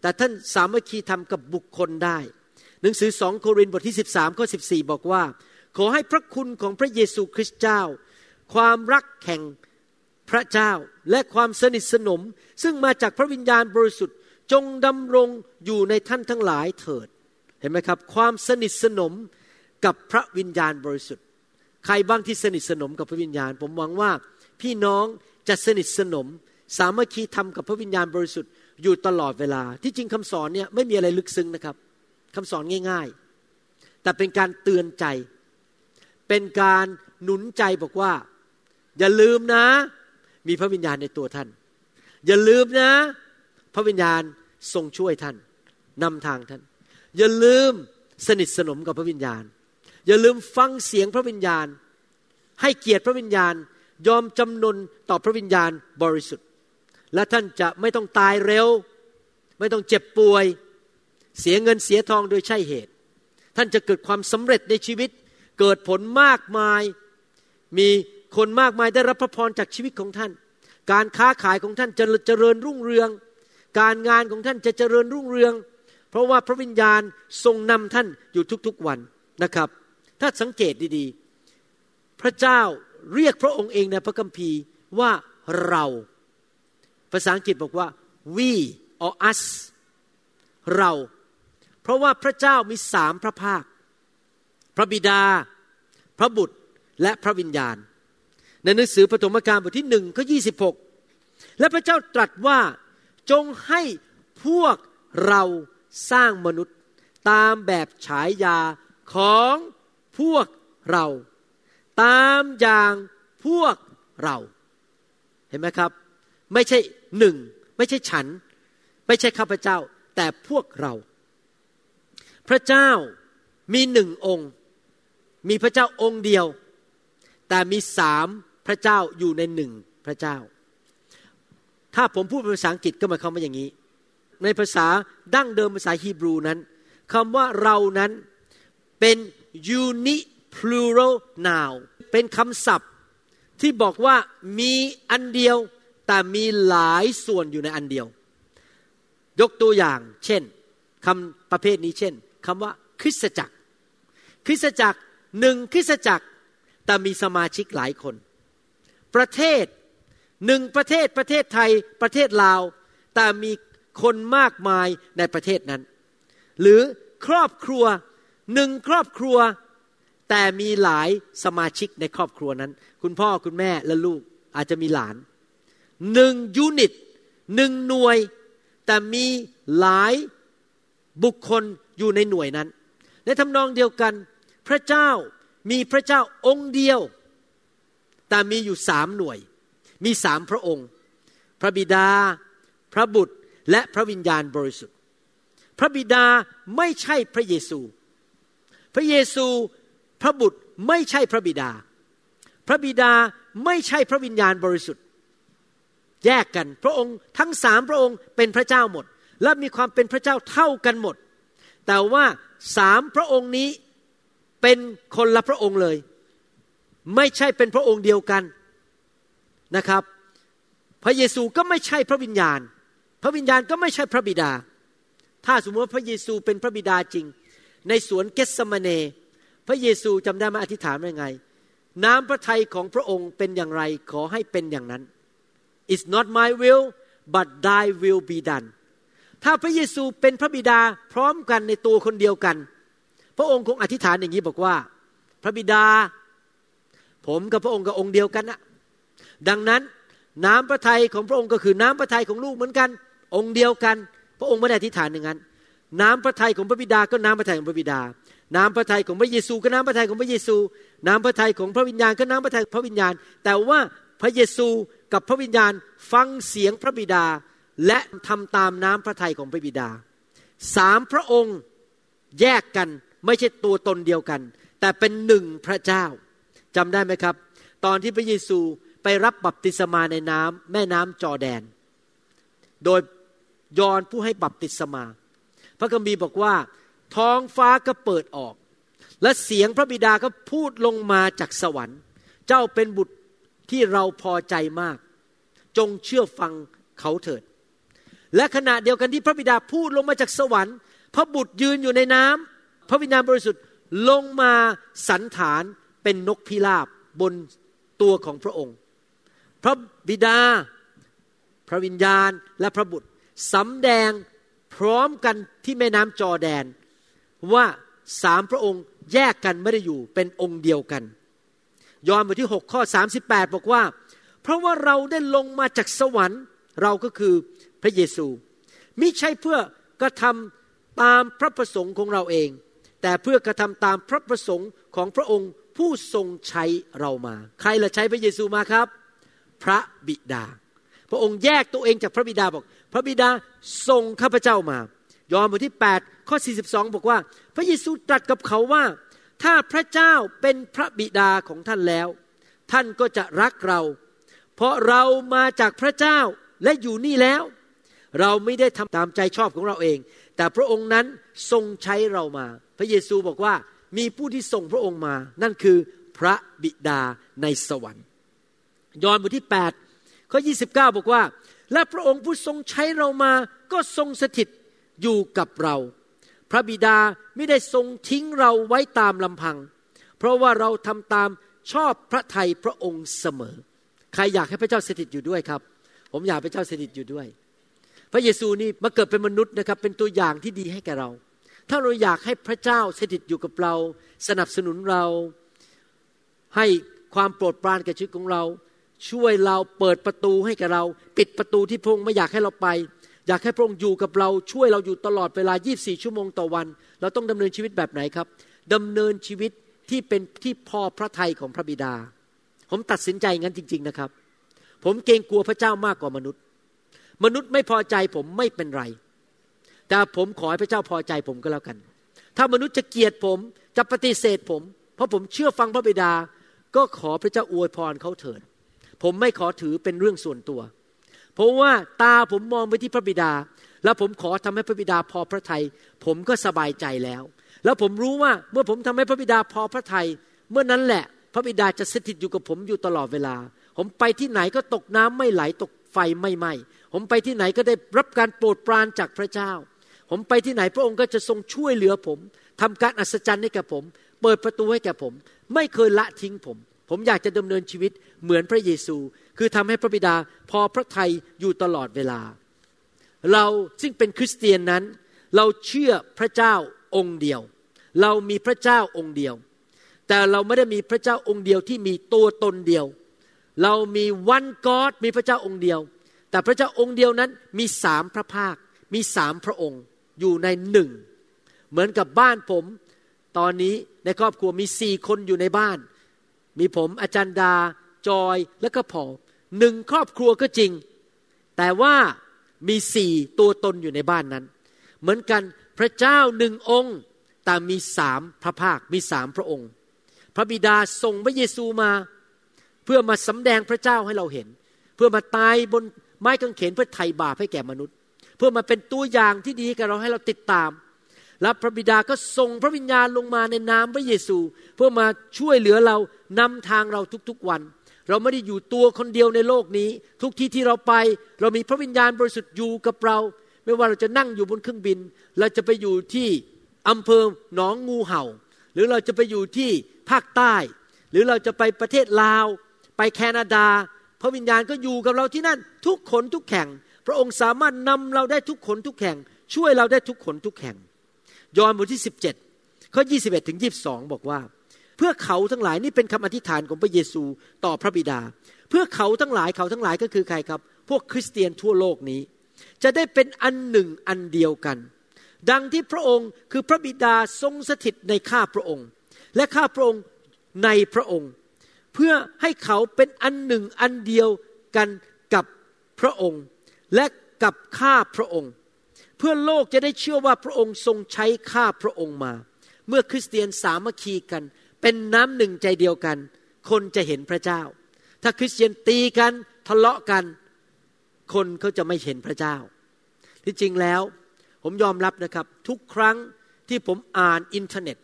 แต่ท่านสามัคคีธรรมกับบุคคลได้ หนังสือสองโครินธ์บทที่ 13ข้อ14บอกว่า ขอให้พระคุณของพระเยซูคริสต์เจ้า ความรักแห่งพระเจ้าและความสนิทสนม ซึ่งมาจากพระวิญญาณบริสุทธิ์ จงดำรงอยู่ในท่านทั้งหลายเถิด เห็นไหมครับ ความสนิทสนมกับพระวิญญาณบริสุทธิ์ ใครบ้างที่สนิทสนมกับพระวิญญาณ ผมหวังว่าพี่น้องจะสนิทสนม สามัคคีธรรมกับพระวิญญาณบริสุทธิ์อยู่ตลอดเวลา ที่จริงคำสอนเนี่ยไม่มีอะไรลึกซึ้งนะครับคำสอนง่าย ๆ แต่เป็นการเตือนใจ เป็นการหนุนใจบอกว่า อย่าลืมนะ มีพระวิญญาณในตัวท่าน อย่าลืมนะ พระวิญญาณทรงช่วยท่านนำทางท่าน อย่าลืมสนิทสนมกับพระวิญญาณ อย่าลืมฟังเสียงพระวิญญาณ ให้เกียรติพระวิญญาณ ยอมจำนนต่อพระวิญญาณบริสุทธิ์ และท่านจะไม่ต้องตายเร็ว ไม่ต้องเจ็บป่วย เสียเงินเสียทองโดยใช่เหตุ ท่านจะเกิดความสำเร็จในชีวิต เกิดผลมากมาย มีคนมากมายได้รับพระพรจากชีวิตของท่าน การค้าขายของท่านจะเจริญรุ่งเรือง การงานของท่านจะเจริญรุ่งเรือง เพราะว่าพระวิญญาณทรงนำท่านอยู่ทุกๆวันนะครับ ถ้าสังเกตดีๆ พระเจ้าเรียกพระองค์เองในพระคัมภีร์ว่าเรา ภาษาอังกฤษบอกว่า we or us เรา เพราะว่าพระเจ้ามีสามพระภาค พระบิดา พระบุตรและพระวิญญาณ ในหนังสือปฐมกาลบทที่หนึ่งข้อยีและพระเจ้าตรัสว่า จงให้พวกเราสร้างมนุษย์ตามแบบฉายาของพวกเรา ตามอย่างพวกเราเห็นไหมครับ ไม่ใช่หนึ่ง ไม่ใช่ฉัน ไม่ใช่ข้าพเจ้า แต่พวกเรา พระเจ้ามีหนึ่งองค์ มีพระเจ้าองค์เดียว แต่มีสามพระเจ้าอยู่ในหนึ่งพระเจ้า ถ้าผมพูดเป็นภาษาอังกฤษก็หมายความว่าอย่างนี้ ในภาษาดั้งเดิมภาษาฮีบรูนั้นคำว่าเรานั้นเป็น uni plural noun เป็นคำศัพท์ที่บอกว่ามีอันเดียวแต่มีหลายส่วนอยู่ในอันเดียว ยกตัวอย่าง เช่นคำประเภทนี้เช่นคำว่า คริสตจักร คริสตจักรหนึ่งคริสตจักรแต่มีสมาชิกหลายคน ประเทศ หนึ่งประเทศประเทศไทยประเทศลาว แต่มีคนมากมายในประเทศนั้น หรือครอบครัวหนึ่งครอบครัว แต่มีหลายสมาชิกในครอบครัวนั้น คุณพ่อคุณแม่และลูกอาจจะมีหลานหนึ่งยูนิตหนึ่งหน่วย แต่มีหลายบุคคลอยู่ในหน่วยนั้น ในทำนองเดียวกัน พระเจ้ามีพระเจ้าองค์เดียว แต่มีอยู่สามหน่วย มีสามพระองค์ พระบิดา พระบุตรและพระวิญญาณบริสุทธิ์ พระบิดาไม่ใช่พระเยซู พระเยซูพระบุตรไม่ใช่พระบิดา พระบิดาไม่ใช่พระวิญญาณบริสุทธิ์ แยกกันพระองค์ทั้งสามพระองค์เป็นพระเจ้าหมด และมีความเป็นพระเจ้าเท่ากันหมด แต่ว่าสามพระองค์นี้เป็นคนละพระองค์เลย ไม่ใช่เป็นพระองค์เดียวกัน นะครับ พระเยซูก็ไม่ใช่พระวิญญาณ พระวิญญาณก็ไม่ใช่พระบิดา ถ้าสมมติว่าพระเยซูเป็นพระบิดาจริง ในสวนเกสมาเน พระเยซูจำได้มาอธิษฐานว่าไง น้ำพระทัยของพระองค์เป็นอย่างไรขอให้เป็นอย่างนั้น it's not my will but thy will be done ถ้าพระเยซูเป็นพระบิดาพร้อมกันในตัวคนเดียวกัน พระองค์คงอธิษฐานอย่างนี้บอกว่า พระบิดา ผมกับพระองค์กับองค์เดียวกันนะ ดังนั้นน้ำพระทัยของพระองค์ก็คือน้ำพระทัยของลูกเหมือนกัน องค์เดียวกัน พระองค์ไม่ได้อธิษฐานอย่างนั้น น้ำพระทัยของพระบิดาก็น้ำพระทัยของพระบิดา น้ำพระทัยของพระเยซูก็น้ำพระทัยของพระเยซู น้ำพระทัยของพระวิญญาณก็น้ำพระทัยพระวิญญาณ แต่ว่าพระเยซูกับพระวิญญาณฟังเสียงพระบิดาและทำตามน้ำพระทัยของพระบิดาสามพระองค์แยกกันไม่ใช่ตัวตนเดียวกัน แต่เป็นหนึ่งพระเจ้าจำได้ไหมครับ ตอนที่พระเยซู ไปรับบัพติศมาในน้ำแม่น้ำจอแดน โดยยอนผู้ให้บัพติศมา พระคัมภีร์บอกว่า ท้องฟ้าก็เปิดออก และเสียงพระบิดาก็พูดลงมาจากสวรรค์ เจ้าเป็นบุตรที่เราพอใจมาก จงเชื่อฟังเขาเถิด และขณะเดียวกันที่พระบิดาพูดลงมาจากสวรรค์ พระบุตรยืนอยู่ในน้ำพระวิญญาณบริสุทธิ์ลงมาสันฐานเป็นนกพิราบบนตัวของพระองค์ พระบิดา พระวิญญาณและพระบุตรสำแดงพร้อมกันที่แม่น้ำจอแดน ว่าสามพระองค์แยกกันไม่ได้อยู่เป็นองค์เดียวกัน ยอห์นบทที่ 6 ข้อ 38 บอกว่า เพราะว่าเราได้ลงมาจากสวรรค์เราก็คือพระเยซูมิใช่เพื่อกระทำตามพระประสงค์ของเราเอง แต่เพื่อกระทำตามพระประสงค์ของพระองค์ผู้ทรงใช้เรามา ใครละใช้พระเยซูมาครับ พระบิดา พระองค์แยกตัวเองจากพระบิดาบอก พระบิดาส่งข้าพเจ้ามา ยอห์นบทที่ 8 ข้อ 42 บอกว่า พระเยซูตรัสกับเขาว่า ถ้าพระเจ้าเป็นพระบิดาของท่านแล้ว ท่านก็จะรักเรา เพราะเรามาจากพระเจ้าและอยู่นี่แล้ว เราไม่ได้ทำตามใจชอบของเราเอง แต่พระองค์นั้นทรงใช้เรามา พระเยซูบอกว่ามีผู้ที่ส่งพระองค์มา นั่นคือพระบิดาในสวรรค์ ยอห์นบทที่8ข้อ29 บอกว่า และพระองค์ผู้ทรงใช้เรามาก็ทรงสถิตอยู่กับเรา พระบิดาไม่ได้ทรงทิ้งเราไว้ตามลำพัง เพราะว่าเราทำตามชอบพระทัยพระองค์เสมอ ใครอยากให้พระเจ้าสถิตอยู่ด้วยครับ ผมอยากพระเจ้าสถิตอยู่ด้วย พระเยซูนี่มาเกิดเป็นมนุษย์นะครับ เป็นตัวอย่างที่ดีให้แก่เรา ถ้าเราอยากให้พระเจ้าสถิตอยู่กับเรา สนับสนุนเรา ให้ความโปรดปรานแก่ชีวิตของเรา ช่วยเราเปิดประตูให้กับเรา ปิดประตูที่พระองค์ไม่อยากให้เราไป อยากให้พระองค์อยู่กับเราช่วยเราอยู่ตลอดเวลา 24 ชั่วโมงต่อวัน เราต้องดำเนินชีวิตแบบไหนครับดำเนินชีวิตที่เป็นที่พอพระทัยของพระบิดา ผมตัดสินใจงั้นจริง ๆนะครับ ผมเกรงกลัวพระเจ้ามากกว่ามนุษย์ มนุษย์ไม่พอใจผมไม่เป็นไร แต่ผมขอให้พระเจ้าพอใจผมก็แล้วกัน ถ้ามนุษย์จะเกลียดผมจะปฏิเสธผม เพราะผมเชื่อฟังพระบิดา ก็ขอพระเจ้าอวยพรเขาเถิด ผมไม่ขอถือเป็นเรื่องส่วนตัว เพราะว่าตาผมมองไปที่พระบิดา แล้วผมขอทำให้พระบิดาพอพระทยัยผมก็สบายใจแล้ว แล้วผมรู้ว่าเมื่อผมทำให้พระบิดาพอพระทยัยเมื่อนั้นแหละ พระบิดาจะสถิตอยู่กับผมอยู่ตลอดเวลา ผมไปที่ไหนก็ตกน้ำไม่ไหลตกไฟไม่ไหม้ผมไปที่ไหนก็ได้รับการโปรดปรานจากพระเจ้า ผมไปที่ไหนพระองค์ก็จะทรงช่วยเหลือผมทำการอัศจรรย์ให้แก่ผม เปิดประตูให้แก่ผม ไม่เคยละทิ้งผม ผมอยากจะดำเนินชีวิตเหมือนพระเยซู คือทำให้พระบิดาพอพระทัยอยู่ตลอดเวลา เราซึ่งเป็นคริสเตียนนั้น เราเชื่อพระเจ้าองค์เดียว เรามีพระเจ้าองค์เดียว แต่เราไม่ได้มีพระเจ้าองค์เดียวที่มีตัวตนเดียว เรามีวันกอดมีพระเจ้าองค์เดียว แต่พระเจ้าองค์เดียวนั้นมีสามพระภาค มีสามพระองค์อยู่ในหนึ่งเหมือนกับบ้านผม ตอนนี้ในครอบครัวมีสี่คนอยู่ในบ้าน มีผมอาจารย์ดา จอยและก็พอหนึ่งครอบครัวก็จริง แต่ว่ามีสี่ตัวตนอยู่ในบ้านนั้น เหมือนกันพระเจ้าหนึ่งองค์ แต่มีสามพระภาคมีสามพระองค์ พระบิดาส่งพระเยซูมา เพื่อมาสำแดงพระเจ้าให้เราเห็น เพื่อมาตายบนไม้กางเขนเพื่อไถ่บาปให้แก่มนุษย์ เพื่อมาเป็นตัวอย่างที่ดีกับเราให้เราติดตาม และพระบิดาก็ส่งพระวิญญาณลงมาในนามพระเยซู เพื่อมาช่วยเหลือเรา นำทางเราทุกๆวัน เราไม่ได้อยู่ตัวคนเดียวในโลกนี้ ทุกที่ที่เราไป เรามีพระวิญญาณบริสุทธิ์อยู่กับเรา ไม่ว่าเราจะนั่งอยู่บนเครื่องบิน เราจะไปอยู่ที่อำเภอหนองงูเห่า หรือเราจะไปอยู่ที่ภาคใต้ หรือเราจะไปประเทศลาว ไปแคนาดา พระวิญญาณก็อยู่กับเราที่นั่น ทุกขนทุกแข่ง พระองค์สามารถนำเราได้ทุกขนทุกแข่ง ช่วยเราได้ทุกขนทุกแข่ง ยอห์นบทที่ 17ข้อ21ถึง22 บอกว่า เพื่อเขาทั้งหลายนี่เป็นคำอธิษฐานของพระเยซูต่อพระบิดา เพื่อเขาทั้งหลายเขาทั้งหลายก็คือใครครับ พวกคริสเตียนทั่วโลกนี้ จะได้เป็นอันหนึ่งอันเดียวกัน ดังที่พระองค์คือพระบิดาทรงสถิตในข้าพระองค์ และข้าพระองค์ในพระองค์ เพื่อให้เขาเป็นอันหนึ่งอันเดียวกันกับพระองค์ และกับข้าพระองค์ เพื่อโลกจะได้เชื่อว่าพระองค์ทรงใช้ข้าพระองค์มา เมื่อคริสเตียนสามัคคีกัน เป็นน้ำหนึ่งใจเดียวกัน คนจะเห็นพระเจ้า ถ้าคริสเตียนตีกันทะเลาะกัน คนเขาจะไม่เห็นพระเจ้า ที่จริงแล้ว ผมยอมรับนะครับ ทุกครั้งที่ผมอ่านอินเทอร์เน็ต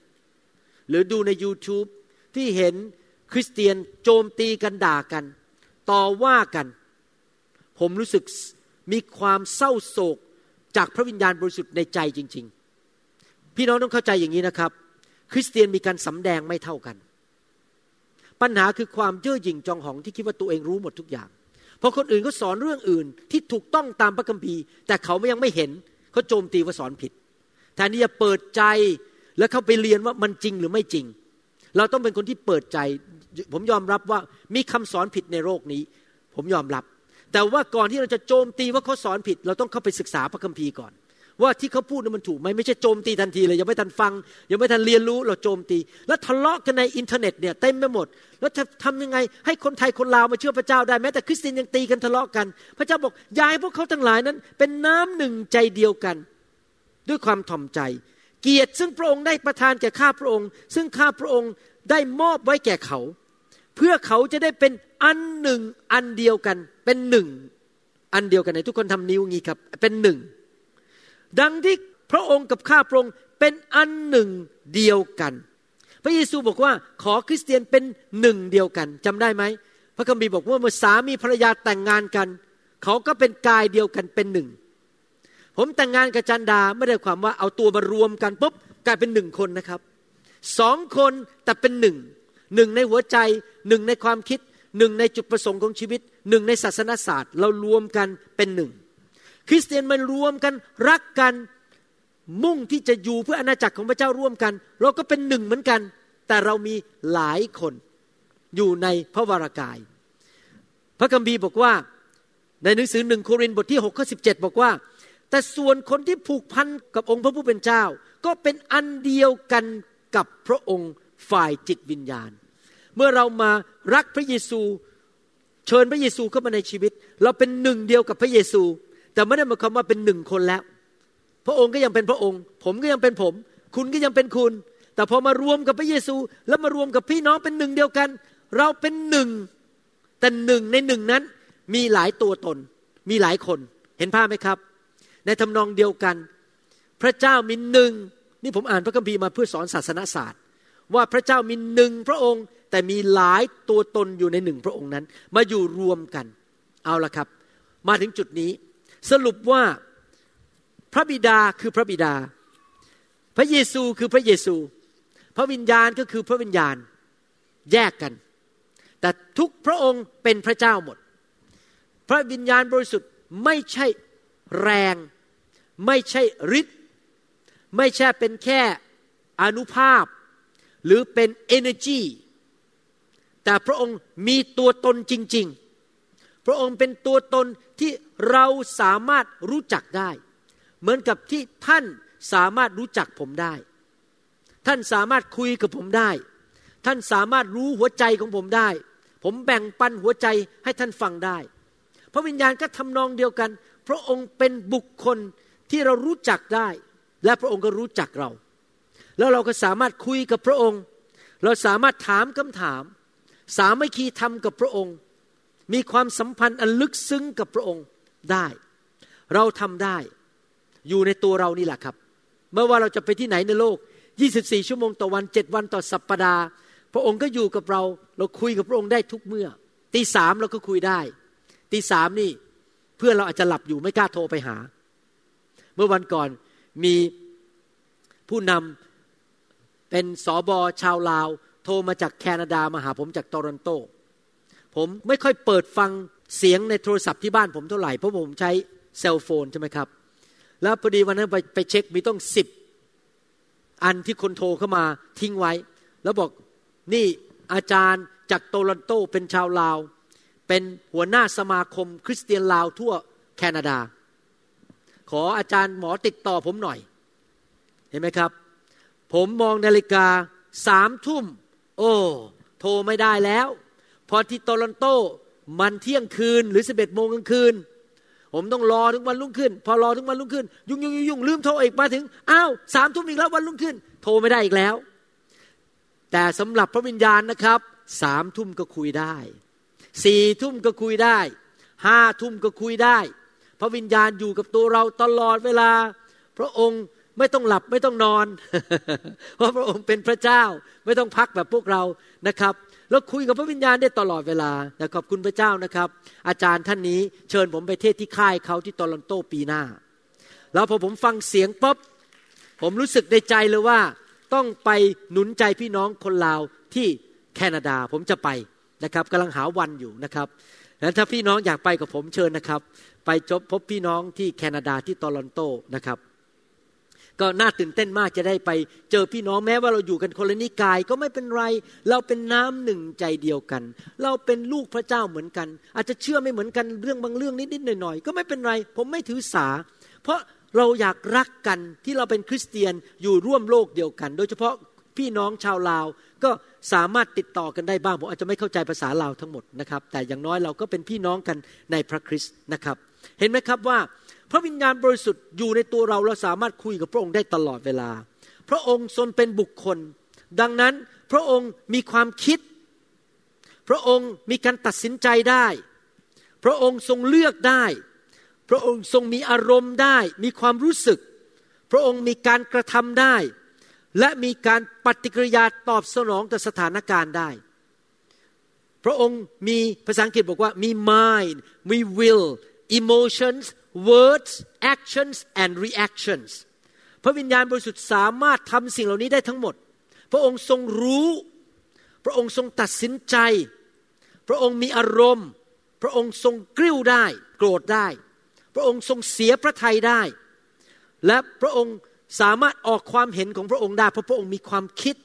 หรือดูใน YouTube ที่เห็นคริสเตียนโจมตีกันด่ากัน ต่อว่ากัน ผมรู้สึกมีความเศร้าโศกจากพระวิญญาณบริสุทธิ์ในใจจริง ๆ พี่น้องต้องเข้าใจอย่างนี้นะครับ คริสเตียนมีการสำแดงไม่เท่ากัน ปัญหาคือความเย่อหยิ่งจองหองที่คิดว่าตัวเองรู้หมดทุกอย่าง เพอคนอื่นเขาสอนเรื่องอื่นที่ถูกต้องตามพระคัมภีร์ แต่เขาไม่ยังไม่เห็นเขาโจมตีว่าสอนผิดแทนที่จะเปิดใจแล้วเข้าไปเรียนว่ามันจริงหรือไม่จริง เราต้องเป็นคนที่เปิดใจ ผมยอมรับว่ามีคำสอนผิดในโลกนี้ ผมยอมรับ แต่ว่าก่อนที่เราจะโจมตีว่าเขาสอนผิด เราต้องเข้าไปศึกษาพระคัมภีร์ก่อน ว่าที่เขาพูดนั้นมันถูกไหมไม่ใช่โจมตีทันทีเลยยังไม่ทันฟัง ยังไม่ทันเรียนรู้เราโจมตี แล้วทะเลาะกันในอินเทอร์เน็ตเนี่ยเต็มไปหมด แล้วจะทำยังไงให้คนไทยคนลาวมาเชื่อพระเจ้าได้แม้แต่คริสเตียนยังตีกันทะเลาะกัน พระเจ้าบอกให้พวกเขาทั้งหลายนั้น เป็นน้ำหนึ่งใจเดียวกัน ด้วยความถ่อมใจ เกียรติซึ่งพระองค์ได้ประทานแก่ข้าพระองค์ ซึ่งข้าพระองค์ได้มอบไว้แก่เขา เพื่อเขาจะได้เป็นอันหนึ่งอันเดียวกัน เป็นหนึ่งอันเดียวกันในทุกคนทำนิ้วงี้ครับ เป็นหนึ่ง ดังที่พระองค์กับข้าพระองค์เป็นอันหนึ่งเดียวกัน พระเยซูบอกว่าขอคริสเตียนเป็นหนึ่งเดียวกันจำได้ไหมพระคัมภีร์บอกว่าเมื่อสามีภรรยาแต่งงานกัน เขาก็เป็นกายเดียวกันเป็นหนึ่งผมแต่งงานกับจันดาไม่ได้ความว่าเอาตัวมารวมกันปุ๊บกลายเป็นหนึ่งคนนะครับสองคนแต่เป็นหนึ่งหนึ่งในหัวใจหนึ่งในความคิดหนึ่งในจุดประสงค์ของชีวิตหนึ่งในศาสนศาสตร์ เรารวมกันเป็นหนึ่ง คริสเตียนมันรวมกันรักกันมุ่งที่จะอยู่เพื่ออาณาจักรของพระเจ้าร่วมกัน เราก็เป็นหนึ่งเหมือนกัน แต่เรามีหลายคนอยู่ในพระวรากาย พระคัมภีร์บอกว่า ในหนังสือหนึ่งโครินธ์บทที่6ข้อสิบอกว่า แต่ส่วนคนที่ผูกพันกับองค์พระผู้เป็นเจ้า ก็เป็นอันเดียวกันกับพระองค์ฝ่ายจิตวิญญาณ เมื่อเรามารักพระเยซู เชิญพระเยซูเข้ามาในชีวิต เราเป็นหนึ่งเดียวกับพระเยซู แต่ไม่ได้หมายความว่าเป็นหนึ่งคนแล้ว พระองค์ก็ยังเป็นพระองค์ ผมก็ยังเป็นผม คุณก็ยังเป็นคุณ แต่พอมารวมกับพระเยซู แล้วมารวมกับพี่น้องเป็นหนึ่งเดียวกัน เราเป็นหนึ่ง แต่หนึ่งในหนึ่งนั้น มีหลายตัวตน มีหลายคน เห็นภาพไหมครับ ในทำนองเดียวกัน พระเจ้ามีหนึ่งนี่ผมอ่านพระคัมภีร์มาเพื่อสอนศาสนาศาสตร์ ว่าพระเจ้ามีหนึ่งพระองค์ แต่มีหลายตัวตนอยู่ในหนึ่งพระองค์นั้น มาอยู่รวมกัน เอาละครับ มาถึงจุดนี้ สรุปว่าพระบิดาคือพระบิดา พระเยซูคือพระเยซู พระวิญญาณก็คือพระวิญญาณแยกกัน แต่ทุกพระองค์เป็นพระเจ้าหมด พระวิญญาณบริสุทธิ์ไม่ใช่แรง ไม่ใช่ฤทธิ์ไม่ใช่เป็นแค่อนุภาพ หรือเป็น energy แต่พระองค์มีตัวตนจริง ๆ พระองค์เป็นตัวตนที่ เราสามารถรู้จักได้ เหมือนกับที่ท่านสามารถรู้จักผมได้ ท่านสามารถคุยกับผมได้ ท่านสามารถรู้หัวใจของผมได้ ผมแบ่งปันหัวใจให้ท่านฟังได้ พระวิญญาณก็ทำนองเดียวกัน พระองค์เป็นบุคคลที่เรารู้จักได้ และพระองค์ก็รู้จักเรา แล้วเราก็สามารถคุยกับพระองค์ เราสามารถถามคำถาม สามัคคีธรรมกับพระองค์ มีความสัมพันธ์อันลึกซึ้งกับพระองค์ ได้ เราทำได้อยู่ในตัวเรานี่แหละครับ เมื่อว่าเราจะไปที่ไหนในโลก 24 ชั่วโมงต่อวัน 7 วันต่อสัปปดาห์ พระองค์ก็อยู่กับเรา เราคุยกับพระองค์ได้ทุกเมื่อ ตีสามเราก็คุยได้ ตีสามนี่เพื่อนเราอาจจะหลับอยู่ไม่กล้าโทรไปหา เมื่อวันก่อนมีผู้นำเป็นสอบอชาวลาว โทรมาจากแคนาดามาหาผมจากโตรอนโต ผมไม่ค่อยเปิดฟัง เสียงในโทรศัพท์ที่บ้านผมเท่าไหร่เพราะผมใช้เซลโฟนใช่ไหมครับ แล้วพอดีวันนั้นไปไปเช็คมีต้องสิบอันที่คนโทรเข้ามาทิ้งไว้ แล้วบอกนี่อาจารย์จากโตรอนโตเป็นชาวลาว เป็นหัวหน้าสมาคมคริสเตียนลาวทั่วแคนาดา ขออาจารย์หมอติดต่อผมหน่อย เห็นไหมครับ ผมมองนาฬิกาสามทุ่ม โอ้ โทรไม่ได้แล้ว พอที่โตลอนโต มันเที่ยงคืนหรือสิบเอ็ดโมงกลางคืน ผมต้องรอถึงวันรุ่งขึ้น พอรอถึงวันรุ่งขึ้น ยุ่งยุ่งยุ่งลืมโทรอีกมาถึงอ้าวสามทุ่มอีกแล้ววันรุ่งขึ้น โทรไม่ได้อีกแล้ว แต่สำหรับพระวิญญาณนะครับสามทุ่มก็คุยได้สี่ทุ่มก็คุยได้ห้าทุ่มก็คุยได้ พระวิญญาณอยู่กับตัวเราตลอดเวลา พระองค์ไม่ต้องหลับไม่ต้องนอน เพราะพระองค์เป็นพระเจ้าไม่ต้องพักแบบพวกเรานะครับ แล้วคุยกับพระวิญญาณได้ตลอดเวลานะขอบคุณพระเจ้านะครับ อาจารย์ท่านนี้เชิญผมไปเทศที่ค่ายเขาที่ตอรอนโตปีหน้า แล้วพอผมฟังเสียงปุ๊บผมรู้สึกในใจเลยว่า ต้องไปหนุนใจพี่น้องคนลาวที่แคนาดาผมจะไปนะครับกำลังหาวันอยู่นะครับแล้วถ้าพี่น้องอยากไปกับผมเชิญนะครับ ไปจบพบพี่น้องที่แคนาดาที่ตอรอนโตนะครับ ก็น่าตื่นเต้นมากจะได้ไป เจอพี่น้องแม้ว่าเราอยู่กันคนละนิกายก็ไม่เป็นไร เราเป็นน้ำหนึ่งใจเดียวกัน เราเป็นลูกพระเจ้าเหมือนกัน อาจจะเชื่อไม่เหมือนกันเรื่องบางเรื่องนิดๆหน่อยๆก็ไม่เป็นไร ผมไม่ถือสา เพราะเราอยากรักกันที่เราเป็นคริสเตียนอยู่ร่วมโลกเดียวกัน โดยเฉพาะพี่น้องชาวลาวก็สามารถติดต่อกันได้บ้างผมอาจจะไม่เข้าใจภาษาลาวทั้งหมดนะครับ แต่อย่างน้อยเราก็เป็นพี่น้องกันในพระคริสต์นะครับ เห็นไหมครับว่า พระวิญญาณบริสุทธิ์อยู่ในตัวเราเราสามารถคุยกับพระองค์ได้ตลอดเวลา พระองค์ทรงเป็นบุคคล ดังนั้นพระองค์มีความคิด พระองค์มีการตัดสินใจได้ พระองค์ทรงเลือกได้ พระองค์ทรงมีอารมณ์ได้ มีความรู้สึก พระองค์มีการกระทำได้ และมีการปฏิกิริยาตอบสนองต่อสถานการณ์ได้ พระองค์มีภาษาอังกฤษบอกว่ามี mind มี will emotions words actions and reactions พระวิญญาณบริสุทธิ์สามารถทำสิ่งเหล่านี้ได้ทั้งหมด พระองค์ทรงรู้ พระองค์ทรงตัดสินใจ พระองค์มีอารมณ์ พระองค์ทรงกริ้วได้ โกรธได้ พระองค์ทรงเสียพระทัยได้ และพระองค์สามารถออกความเห็นของพระองค์ได้ เพราะพระองค์มีความคิด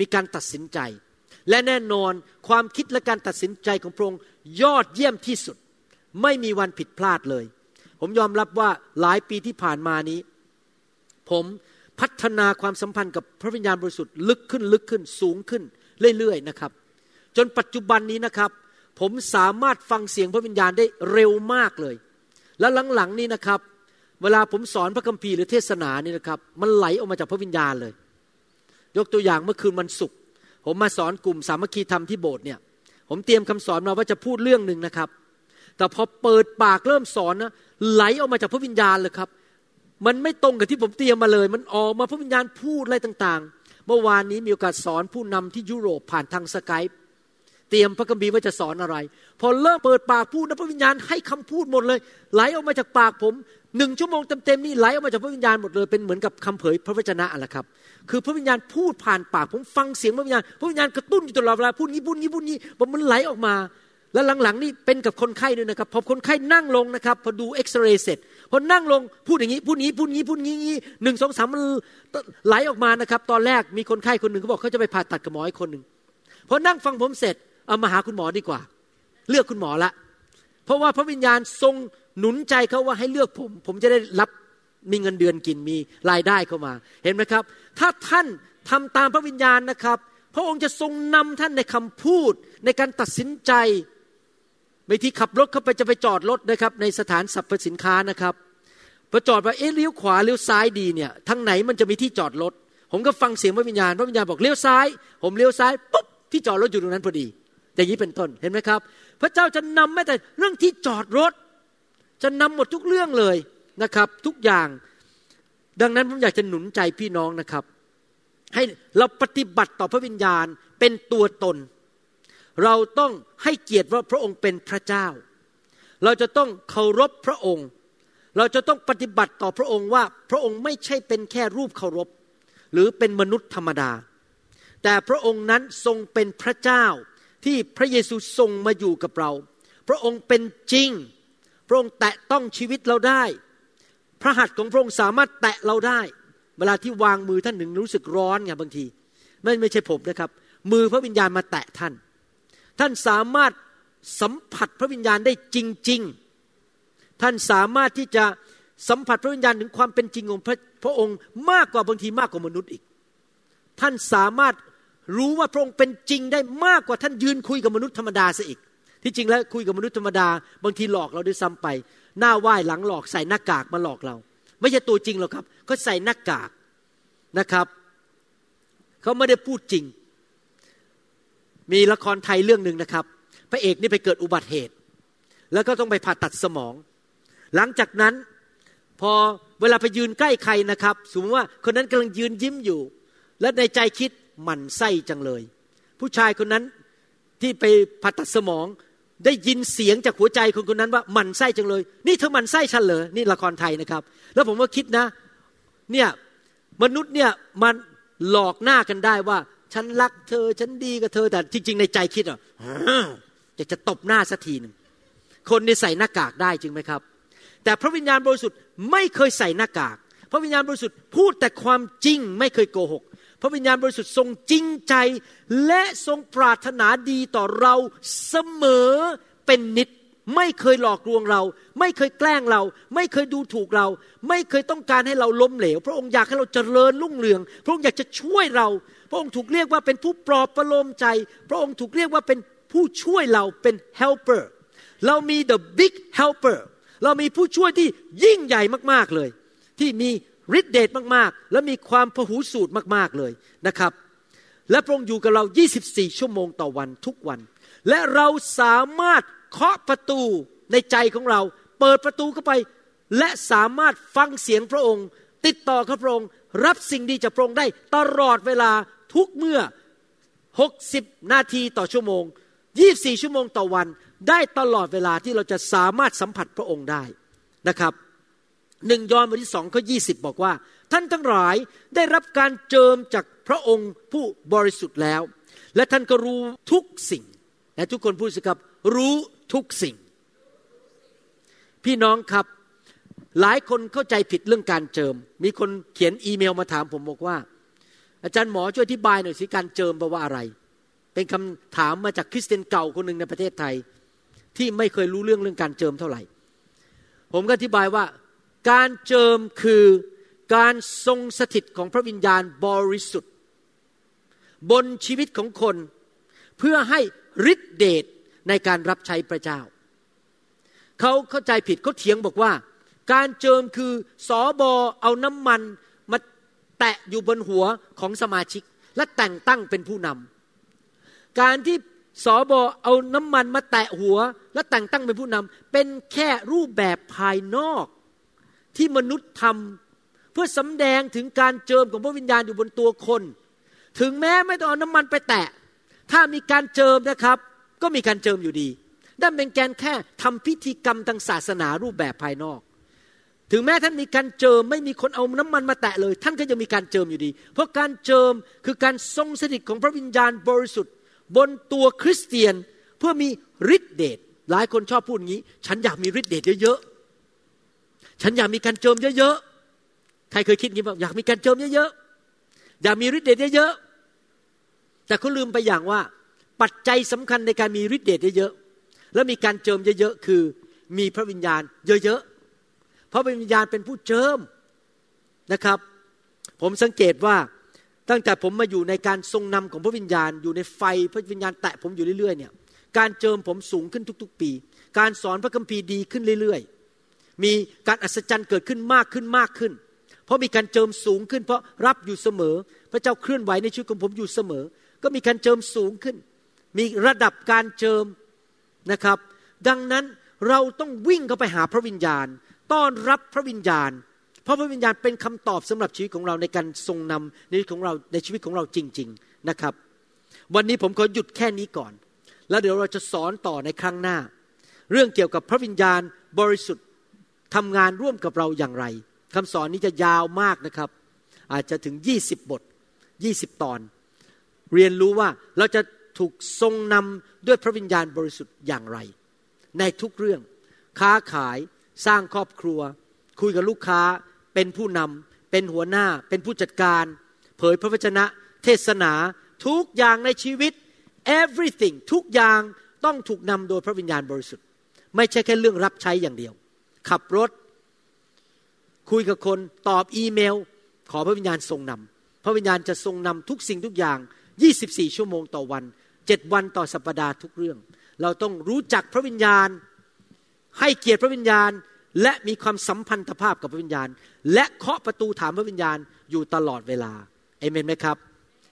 มีการตัดสินใจ และแน่นอนความคิดและการตัดสินใจของพระองค์ยอดเยี่ยมที่สุด ไม่มีวันผิดพลาดเลย ผมยอมรับว่าหลายปีที่ผ่านมานี้ ผมพัฒนาความสัมพันธ์กับพระวิญญาณบริสุทธิ์ลึกขึ้นลึกขึ้นสูงขึ้นเรื่อยๆนะครับ จนปัจจุบันนี้นะครับ ผมสามารถฟังเสียงพระวิญญาณได้เร็วมากเลย แล้วหลังๆนี้นะครับ เวลาผมสอนพระคัมภีร์หรือเทศนานี่นะครับ มันไหลออกมาจากพระวิญญาณเลย ยกตัวอย่างเมื่อคืนวันศุกร์ผมมาสอนกลุ่มสามัคคีธรรมที่โบสถ์เนี่ยผมเตรียมคำสอนมาว่าจะพูดเรื่องหนึ่งนะครับ แต่พอเปิดปากเริ่มสอนนะไหลออกมาจากพระวิญญาณเลยครับ มันไม่ตรงกับที่ผมเตรียมมาเลย มันออกมาพระวิญญาณพูดอะไรต่างๆ เมื่อวานนี้มีโอกาสสอนผู้นำที่ยุโรปผ่านทางสกายเตรียมพระคัมภีร์ว่าจะสอนอะไร พอเริ่มเปิดปากพูดนะพระวิญญาณให้คำพูดหมดเลย ไหลออกมาจากปากผมหนึ่งชั่วโมงเต็มๆนี่ไหลออกมาจากพระวิญญาณหมดเลยเป็นเหมือนกับคำเผยพระวจนะอะไรครับ คือพระวิญญาณพูดผ่านปากผมฟังเสียงพระวิญญาณพระวิญญาณกระตุ้นอยู่ตลอดเวลาพูดงี้พูดงี้พูดงี้มันไหลออกมา แล้วหลังๆนี่เป็นกับคนไข้ด้วยนะครับพอคนไข้นั่งลงนะครับ พอดูเอ็กซเรย์เสร็จพอนั่งลงพูดอย่างนี้พูดนี้พูดนี้พูดนี้งี้หนึ่งสองสามมันไหลออกมานะครับ ตอนแรกมีคนไข้คนหนึ่งเขาบอกเขาจะไปผ่าตัดกับหมออีกคนหนึ่งพอนั่งฟังผมเสร็จเอามาหาคุณหมอดีกว่า เลือกคุณหมอละ เพราะว่าพระวิญญาณทรงหนุนใจเขาว่าให้เลือกผม ผมจะได้รับมีเงินเดือนกินมีรายได้เข้ามา เห็นไหมครับ ถ้าท่านทำตามพระวิญญาณนะครับ พระองค์จะทรงนำท่านในคำพูดในการตัดสินใจ ไม่ที่ขับรถเข้าไปจะไปจอดรถนะครับ ในสถานสรรพสินค้านะครับพอจอดไปเอ๊ะเลี้ยวขวาเลี้ยวซ้ายดีเนี่ยทางไหนมันจะมีที่จอดรถผมก็ฟังเสียงพระวิญญาณพระวิญญาณบอกเลี้ยวซ้าย ผมเลี้ยวซ้ายปุ๊บที่จอดรถอยู่ตรงนั้นพอดี อย่างนี้เป็นต้นเห็นไหมครับ พระเจ้าจะนำแม้แต่เรื่องที่จอดรถ จะนำหมดทุกเรื่องเลยนะครับ ทุกอย่างดังนั้นผมอยากจะหนุนใจพี่น้องนะครับ ให้เราปฏิบัติต่อพระวิญญาณเป็นตัวตน เราต้องให้เกียรติว่าพระองค์เป็นพระเจ้า เราจะต้องเคารพพระองค์ เราจะต้องปฏิบัติต่อพระองค์ว่าพระองค์ไม่ใช่เป็นแค่รูปเคารพ หรือเป็นมนุษย์ธรรมดา แต่พระองค์นั้นทรงเป็นพระเจ้าที่พระเยซูทรงมาอยู่กับเรา พระองค์เป็นจริง พระองค์แตะต้องชีวิตเราได้ พระหัตถ์ของพระองค์สามารถแตะเราได้ เวลาที่วางมือท่านหนึ่งรู้สึกร้อนไงบางที ไม่ไม่ใช่ผมนะครับ มือพระวิญญาณมาแตะท่าน ท่านสามารถสัมผัสพระวิญญาณได้จริง ๆ ท่านสามารถที่จะสัมผัสพระวิญญาณถึงความเป็นจริงของพระพระองค์มากกว่าบางทีมากกว่ามนุษย์อีก ท่านสามารถรู้ว่าพระองค์เป็นจริงได้มากกว่าท่านยืนคุยกับมนุษย์ธรรมดาซะอีก ที่จริงแล้วคุยกับมนุษย์ธรรมดา บางทีหลอกเราด้วยซ้ำไป หน้าไหว้หลังหลอกใส่หน้ากากมาหลอกเรา ไม่ใช่ตัวจริงหรอกครับเขาใส่หน้ากากนะครับ เขาไม่ได้พูดจริง มีละครไทยเรื่องหนึ่งนะครับ พระเอกนี่ไปเกิดอุบัติเหตุ แล้วก็ต้องไปผ่าตัดสมอง หลังจากนั้นพอเวลาไปยืนใกล้ใครนะครับ สมมติว่าคนนั้นกำลังยืนยิ้มอยู่ และในใจคิดหมันไส้จังเลย ผู้ชายคนนั้นที่ไปผ่าตัดสมองได้ยินเสียงจากหัวใจคนคนนั้นว่าหมันไส้จังเลย นี่เธอหมันไส้ฉันเหรอนี่ละครไทยนะครับ แล้วผมก็คิดนะ เนี่ยมนุษย์เนี่ยมันหลอกหน้ากันได้ว่า ฉันรักเธอ ฉันดีกับเธอ แต่จริง ๆ ในใจคิดอะอยากจะตบหน้าสักทีหนึ่งคนนี่ใส่หน้ากากได้จริงไหมครับ แต่พระวิญญาณบริสุทธิ์ไม่เคยใส่หน้ากาก พระวิญญาณบริสุทธิ์พูดแต่ความจริงไม่เคยโกหก พระวิญญาณบริสุทธิ์ทรงจริงใจ และทรงปรารถนาดีต่อเราเสมอเป็นนิดไม่เคยหลอกลวงเรา ไม่เคยแกล้งเรา ไม่เคยดูถูกเรา ไม่เคยต้องการให้เราล้มเหลว พระองค์อยากให้เราเจริญรุ่งเรือง พระองค์อยากจะช่วยเรา ระองค์ถูกเรียกว่าเป็นผู้ปลอบประโลมใจ พระองค์ถูกเรียกว่าเป็นผู้ช่วยเราเป็น helper เรามี the big helper เรามีผู้ช่วยที่ยิ่งใหญ่มาก ๆเลย ที่มีฤทธิเดชมากๆ และมีความพหูสูตรมากๆเลยนะครับ และพระองค์อยู่กับเรา 24 ชั่วโมงต่อวันทุกวัน และเราสามารถเคาะประตูในใจของเรา เปิดประตูเข้าไป และสามารถฟังเสียงพระองค์ ติดต่อกับพระองค์ รับสิ่งดีจากพระองค์ได้ตลอดเวลา ทุกเมื่อ 60 นาทีต่อชั่วโมง 24 ชั่วโมงต่อวัน ได้ตลอดเวลาที่เราจะสามารถสัมผัสพระองค์ได้นะครับหนึ่งยอห์นบทที่สองข้อยีบอกว่า ท่านทั้งหลายได้รับการเจิมจากพระองค์ผู้บริสุทธิ์แล้ว และท่านก็รู้ทุกสิ่ง และทุกคนพูดสิครับ รู้ทุกสิ่ง พี่น้องครับ หลายคนเข้าใจผิดเรื่องการเจิม มีคนเขียนอีเมลมาถามผมบอกว่า อาจารย์หมอช่วยอธิบายหน่อยสิการเจิมแปลว่าอะไร เป็นคำถามมาจากคริสเตียนเก่าคนหนึ่งในประเทศไทย ที่ไม่เคยรู้เรื่องเรื่องการเจิมเท่าไหร่ ผมก็อธิบายว่า การเจิมคือการทรงสถิตของพระวิญญาณบริสุทธิ์ บนชีวิตของคนเพื่อให้ฤทธิเดชในการรับใช้พระเจ้า เขาเข้าใจผิดเขาเถียงบอกว่า การเจิมคือสอบอเอาน้ำมัน แตะอยู่บนหัวของสมาชิก และแต่งตั้งเป็นผู้นำการที่สอบอเอาน้ำมันมาแตะหัว และแต่งตั้งเป็นผู้นำเป็นแค่รูปแบบภายนอก ที่มนุษย์ทำเพื่อสำแดงถึงการเจิมของพระวิญญาณอยู่บนตัวคน ถึงแม้ไม่ต้องเอาน้ำมันไปแตะ ถ้ามีการเจิมนะครับ ก็มีการเจิมอยู่ดีนั่นเป็นแกนแค่ทำพิธีกรรมทางศาสนารูปแบบภายนอก ถึงแม้ท่านมีการเจิมไม่มีคนเอาน้ำมันมาแตะเลย ท่านก็ยังมีการเจิมอยู่ดี เพราะการเจิมคือการทรงสถิตของพระวิญญาณบริสุทธิ์ บนตัวคริสเตียนเพื่อมีฤทธิเดชหลายคนชอบพูดงี้ ฉันอยากมีฤทธิเดชเยอะๆฉันอยากมีการเจิมเยอะๆใครเคยคิดงี้บ้างอยากมีการเจิมเยอะๆอยากมีฤทธิเดชเยอะๆแต่เขาลืมไปอย่างว่า ปัจจัยสำคัญในการมีฤทธิเดชเยอะๆแล้วมีการเจิมเยอะๆคือมีพระวิญญาณเยอะๆ ราะวิญญาณเป็นผู้เจิมนะครับ ผมสังเกตว่าตั้งแต่ผมมาอยู่ในการทรงนำของพระวิญญาณ อยู่ในไฟพระวิญญาณแตะผมอยู่เรื่อยๆเนี่ยการเจิมผมสูงขึ้นทุก ๆ ปี การสอนพระคัมภีร์ดีขึ้นเรื่อยๆ มีการอัศจรรย์เกิดขึ้นมากขึ้นมากขึ้น เพราะมีการเจิมสูงขึ้น เพราะรับอยู่เสมอ พระเจ้าเคลื่อนไหวในชีวิตของผมอยู่เสมอ ก็มีการเจิมสูงขึ้น มีระดับการเจิมนะครับ ดังนั้นเราต้องวิ่งเข้าไปหาพระวิญญาณ ต้อนรับพระวิญญาณ เพราะพระวิญญาณเป็นคำตอบสำหรับชีวิตของเราในการทรงนำในชีวิตของเราในชีวิตของเราจริง ๆนะครับ วันนี้ผมขอหยุดแค่นี้ก่อน แล้วเดี๋ยวเราจะสอนต่อในครั้งหน้า เรื่องเกี่ยวกับพระวิญญาณบริสุทธิ์ทำงานร่วมกับเราอย่างไรคำสอนนี้จะยาวมากนะครับ อาจจะถึง 20 บท 20 ตอน เรียนรู้ว่าเราจะถูกทรงนำด้วยพระวิญญาณบริสุทธิ์อย่างไร ในทุกเรื่อง ค้าขาย สร้างครอบครัว คุยกับลูกค้า เป็นผู้นำเป็นหัวหน้า เป็นผู้จัดการ เผยพระวจนะ เทศนา ทุกอย่างในชีวิต everything ทุกอย่างต้องถูกนำโดยพระวิญญาณบริสุทธิ์ ไม่ใช่แค่เรื่องรับใช้อย่างเดียว ขับรถ คุยกับคนตอบอีเมล ขอพระวิญญาณทรงนำพระวิญญาณจะทรงนำทุกสิ่งทุกอย่าง 24 ชั่วโมงต่อวันเจ็ดวันต่อสัปปดาห์ทุกเรื่อง เราต้องรู้จักพระวิญญาณ ให้เกียรติพระวิญญาณ และมีความสัมพันธภาพกับพระวิญญาณ และเคาะประตูถามพระวิญญาณอยู่ตลอดเวลาเอเมนไหมครับ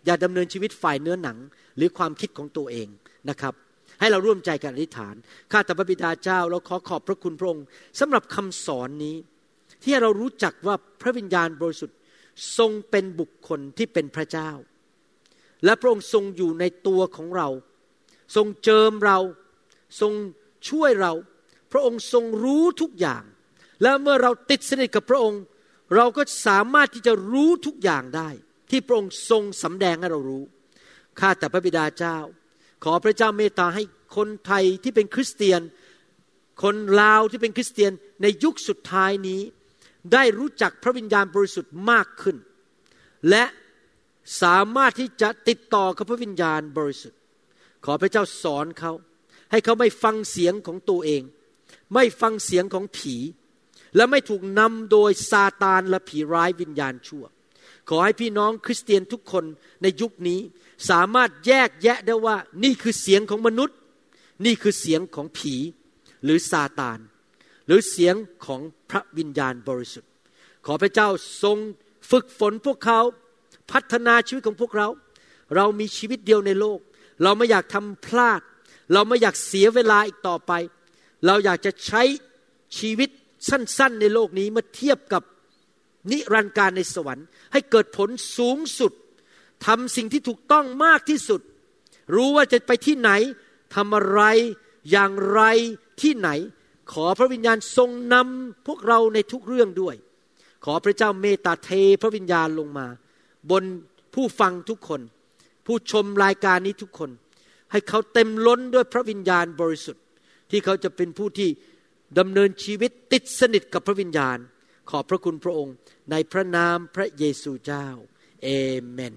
อย่าดำเนินชีวิตฝ่ายเนื้อหนังหรือความคิดของตัวเองนะครับให้เราร่วมใจกันอธิษฐาน ข้าแต่พระบิดาเจ้าเราขอขอบพระคุณพระองค์สำหรับคำสอนนี้ ที่เรารู้จักว่าพระวิญญาณบริสุทธิ์ทรงเป็นบุคคลที่เป็นพระเจ้า และพระองค์ทรงอยู่ในตัวของเรา ทรงเจิมเรา ทรงช่วยเรา พระองค์ทรงรู้ทุกอย่าง และเมื่อเราติดสนิทกับพระองค์ เราก็สามารถที่จะรู้ทุกอย่างได้ ที่พระองค์ทรงสำแดงให้เรารู้ข้าแต่พระบิดาเจ้า ขอพระเจ้าเมตตาให้คนไทยที่เป็นคริสเตียน คนลาวที่เป็นคริสเตียนในยุคสุดท้ายนี้ ได้รู้จักพระวิญญาณบริสุทธิ์มากขึ้น และสามารถที่จะติดต่อกับพระวิญญาณบริสุทธิ์ ขอพระเจ้าสอนเขา ให้เขาไม่ฟังเสียงของตัวเอง ไม่ฟังเสียงของผี และไม่ถูกนำโดยซาตานและผีร้ายวิญญาณชั่ว ขอให้พี่น้องคริสเตียนทุกคนในยุคนี้สามารถแยกแยะได้ว่านี่คือเสียงของมนุษย์ นี่คือเสียงของผีหรือซาตาน หรือเสียงของพระวิญญาณบริสุทธิ์ ขอพระเจ้าทรงฝึกฝนพวกเขาพัฒนาชีวิตของพวกเรา เรามีชีวิตเดียวในโลก เราไม่อยากทำพลาด เราไม่อยากเสียเวลาอีกต่อไป เราอยากจะใช้ชีวิตสั้น ๆ ในโลกนี้เมื่อเทียบกับนิรันดร์การในสวรรค์ ให้เกิดผลสูงสุดทำสิ่งที่ถูกต้องมากที่สุด รู้ว่าจะไปที่ไหนทำอะไรอย่างไรที่ไหน ขอพระวิญญาณทรงนำพวกเราในทุกเรื่องด้วย ขอพระเจ้าเมตตาเทพระวิญญาณลงมา บนผู้ฟังทุกคน ผู้ชมรายการนี้ทุกคน ให้เขาเต็มล้นด้วยพระวิญญาณบริสุทธิ์ ที่เขาจะเป็นผู้ที่ดำเนินชีวิตติดสนิทกับพระวิญญาณ ขอบพระคุณพระองค์ในพระนามพระเยซูเจ้าเอเมน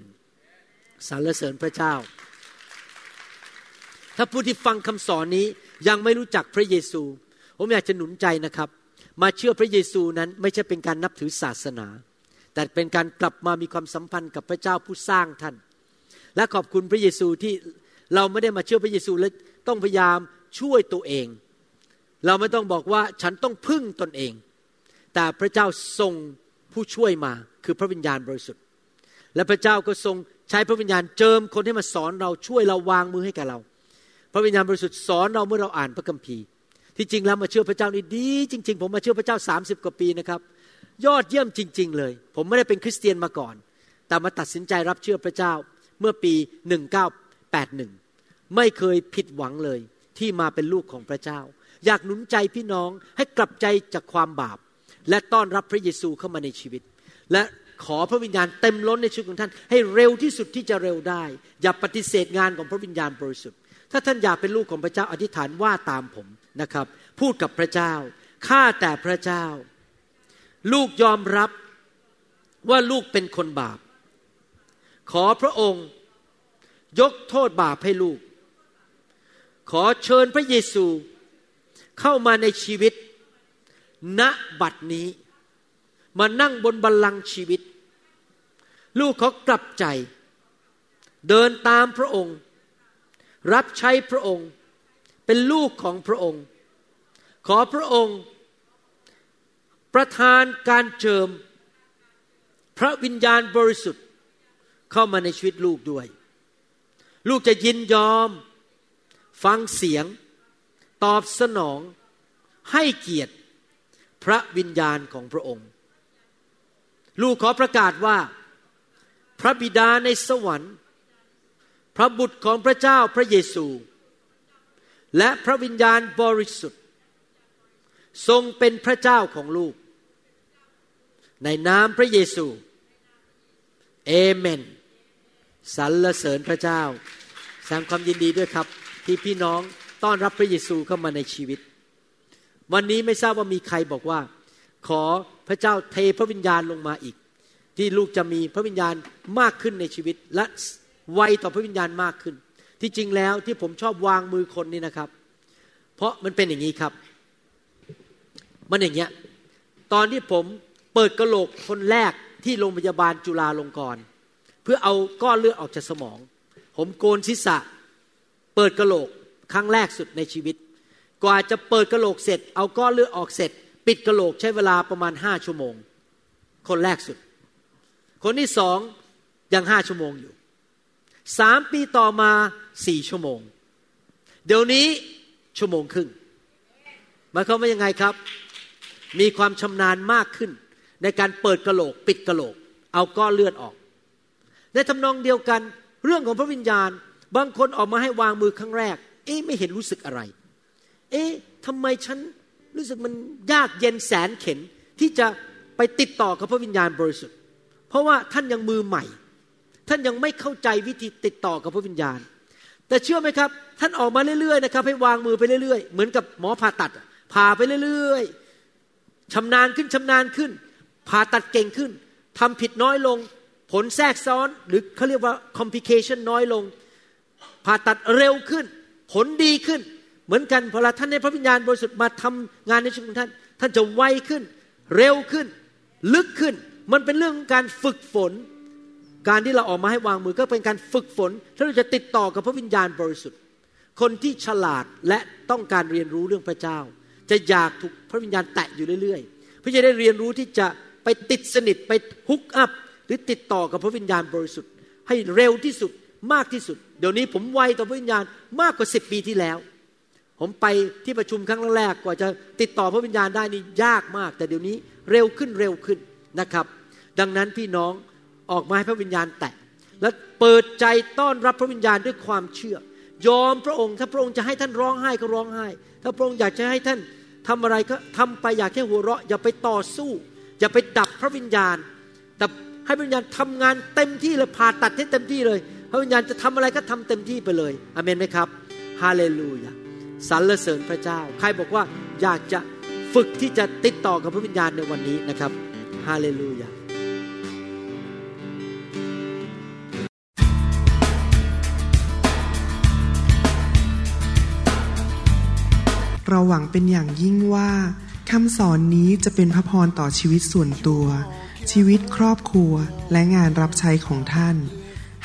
สรรเสริญพระเจ้า ถ้าผู้ที่ฟังคำสอนนี้ยังไม่รู้จักพระเยซู ผมอยากจะหนุนใจนะครับ มาเชื่อพระเยซูนั้นไม่ใช่เป็นการนับถือศาสนา แต่เป็นการกลับมามีความสัมพันธ์กับพระเจ้าผู้สร้างท่าน และขอบคุณพระเยซูที่เราไม่ได้มาเชื่อพระเยซูแล้วต้องพยายาม ช่วยตัวเอง เราไม่ต้องบอกว่าฉันต้องพึ่งตนเอง แต่พระเจ้าทรงผู้ช่วยมาคือพระวิญญาณบริสุทธิ์ และพระเจ้าก็ทรงใช้พระวิญญาณเจิมคนให้มาสอนเราช่วยเราวางมือให้กับเรา พระวิญญาณบริสุทธิ์สอนเราเมื่อเราอ่านพระคัมภีร์ ที่จริงแล้วมาเชื่อพระเจ้านี่ดี จริง ๆ ผมมาเชื่อพระเจ้า 30 กว่าปีนะครับ ยอดเยี่ยมจริง ๆ เลย ผมไม่ได้เป็นคริสเตียนมาก่อน แต่มาตัดสินใจรับเชื่อพระเจ้าเมื่อปี 1981 ไม่เคยผิดหวังเลย ที่มาเป็นลูกของพระเจ้า อยากหนุนใจพี่น้องให้กลับใจจากความบาป และต้อนรับพระเยซูเข้ามาในชีวิต และขอพระวิญญาณเต็มล้นในชีวิตของท่าน ให้เร็วที่สุดที่จะเร็วได้ อย่าปฏิเสธงานของพระวิญญาณบริสุทธิ์ ถ้าท่านอยากเป็นลูกของพระเจ้าอธิษฐานว่าตามผมนะครับ พูดกับพระเจ้าข้าแต่พระเจ้า ลูกยอมรับว่าลูกเป็นคนบาป ขอพระองค์ ยกโทษบาปให้ลูก ขอเชิญพระเยซูเข้ามาในชีวิต ณบัดนี้ มานั่งบนบัลลังก์ชีวิต ลูกเขากลับใจ เดินตามพระองค์ รับใช้พระองค์ เป็นลูกของพระองค์ ขอพระองค์ ประทานการเจิม พระวิญญาณบริสุทธิ์เข้ามาในชีวิตลูกด้วย ลูกจะยินยอม ฟังเสียง ตอบสนอง ให้เกียรติพระวิญญาณของพระองค์ ลูกขอประกาศว่า พระบิดาในสวรรค์ พระบุตรของพระเจ้าพระเยซู และพระวิญญาณบริสุทธิ์ ทรงเป็นพระเจ้าของลูก ในนามพระเยซู เอเมนสรรเสริญพระเจ้าแสดงความยินดีด้วยครับ ที่พี่น้องต้อนรับพระเยซูเข้ามาในชีวิต วันนี้ไม่ทราบว่ามีใครบอกว่า ขอพระเจ้าเทพระวิญญาณลงมาอีก ที่ลูกจะมีพระวิญญาณมากขึ้นในชีวิต และไวต่อพระวิญญาณมากขึ้น ที่จริงแล้วที่ผมชอบวางมือคนนี่นะครับ เพราะมันเป็นอย่างนี้ครับ มันอย่างเงี้ยตอนที่ผมเปิดกระโหลกคนแรกที่โรงพยาบาลจุฬาลงกรณ์เพื่อเอาก้อนเลือดออกจากสมอง ผมโกนศีรษะ เปิดกระโหลกครั้งแรกสุดในชีวิต กว่าจะเปิดกระโหลกเสร็จ เอาก้อนเลือดออกเสร็จ ปิดกระโหลกใช้เวลาประมาณห้าชั่วโมง คนแรกสุด คนที่สองยังห้าชั่วโมงอยู่สามปีต่อมาสี่ชั่วโมง เดี๋ยวนี้ชั่วโมงครึ่งหมายความว่ายังไงครับ มีความชำนาญมากขึ้น ในการเปิดกระโหลก ปิดกระโหลก เอาก้อนเลือดออก ในทำนองเดียวกัน เรื่องของพระวิญญาณ บางคนออกมาให้วางมือครั้งแรก เอ๊ะไม่เห็นรู้สึกอะไร เอ๊ะทำไมฉันรู้สึกมันยากเย็นแสนเข็นที่จะไปติดต่อกับพระวิญญาณบริสุทธิ์ เพราะว่าท่านยังมือใหม่ ท่านยังไม่เข้าใจวิธีติดต่อกับพระวิญญาณ แต่เชื่อไหมครับ ท่านออกมาเรื่อยๆนะครับให้วางมือไปเรื่อยๆ เหมือนกับหมอผ่าตัดผ่าไปเรื่อยๆชำนาญขึ้นชำนาญขึ้น ผ่าตัดเก่งขึ้นทำผิดน้อยลง ผลแทรกซ้อนหรือเขาเรียกว่า complication น้อยลง ผ่าตัดเร็วขึ้น ผลดีขึ้น เหมือนกันพอท่านในพระวิญญาณบริสุทธิ์มาทำงานในชีวิตของท่าน ท่านจะไวขึ้น เร็วขึ้น ลึกขึ้น มันเป็นเรื่องของการฝึกฝน การที่เราออกมาให้วางมือก็เป็นการฝึกฝนถ้าเราจะติดต่อกับพระวิญญาณบริสุทธิ์ คนที่ฉลาดและต้องการเรียนรู้เรื่องพระเจ้า จะอยากถูกพระวิญญาณแตะอยู่เรื่อยๆเพื่อจะได้เรียนรู้ที่จะไปติดสนิทไปฮุกอัพหรือติดต่อกับพระวิญญาณบริสุทธิ์ ให้เร็วที่สุด มากที่สุด เดี๋ยวนี้ผมไวต่อพระวิญญาณมากกว่าสิบปีที่แล้ว ผมไปที่ประชุมครั้งแรกกว่าจะติดต่อพระวิญญาณได้นี่ยากมาก แต่เดี๋ยวนี้เร็วขึ้นเร็วขึ้นนะครับ ดังนั้นพี่น้องออกมาให้พระวิญญาณแตะและเปิดใจต้อนรับพระวิญญาณด้วยความเชื่อ ยอมพระองค์ ถ้าพระองค์จะให้ท่านร้องไห้ก็ร้องไห้ ถ้าพระองค์อยากจะให้ท่านทำอะไรก็ทำไปอยากแค่หัวเราะ อย่าไปต่อสู้ อย่าไปดับพระวิญญาณ แต่ให้พระวิญญาณทำงานเต็มที่เลยผ่าตัดให้เต็มที่เลย พระวิญญาณจะทำอะไรก็ทำเต็มที่ไปเลยอเมนไหมครับฮาเลลูยาสรรเสริญพระเจ้า ใครบอกว่าอยากจะฝึกที่จะติดต่อกับพระวิญญาณในวันนี้นะครับฮาเลลูยาเราหวังเป็นอย่างยิ่งว่าคำสอนนี้จะเป็นพระพรต่อชีวิตส่วนตัว ชีวิตครอบครัวและงานรับใช้ของท่าน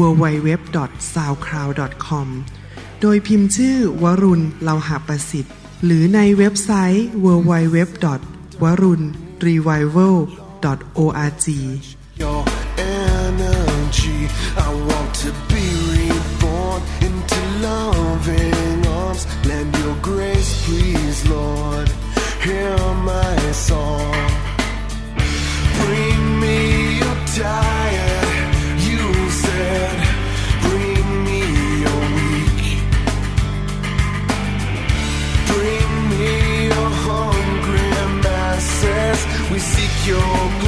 www.soundcloud.com โดยพิมพ์ชื่อวรุณเลาหาประสิทธิ์ หรือในเว็บไซต์ www. วรุณ revival.org Your energy I want to be reborn into loving arms Lend your grace please Lord Hear my song Bring me your diet your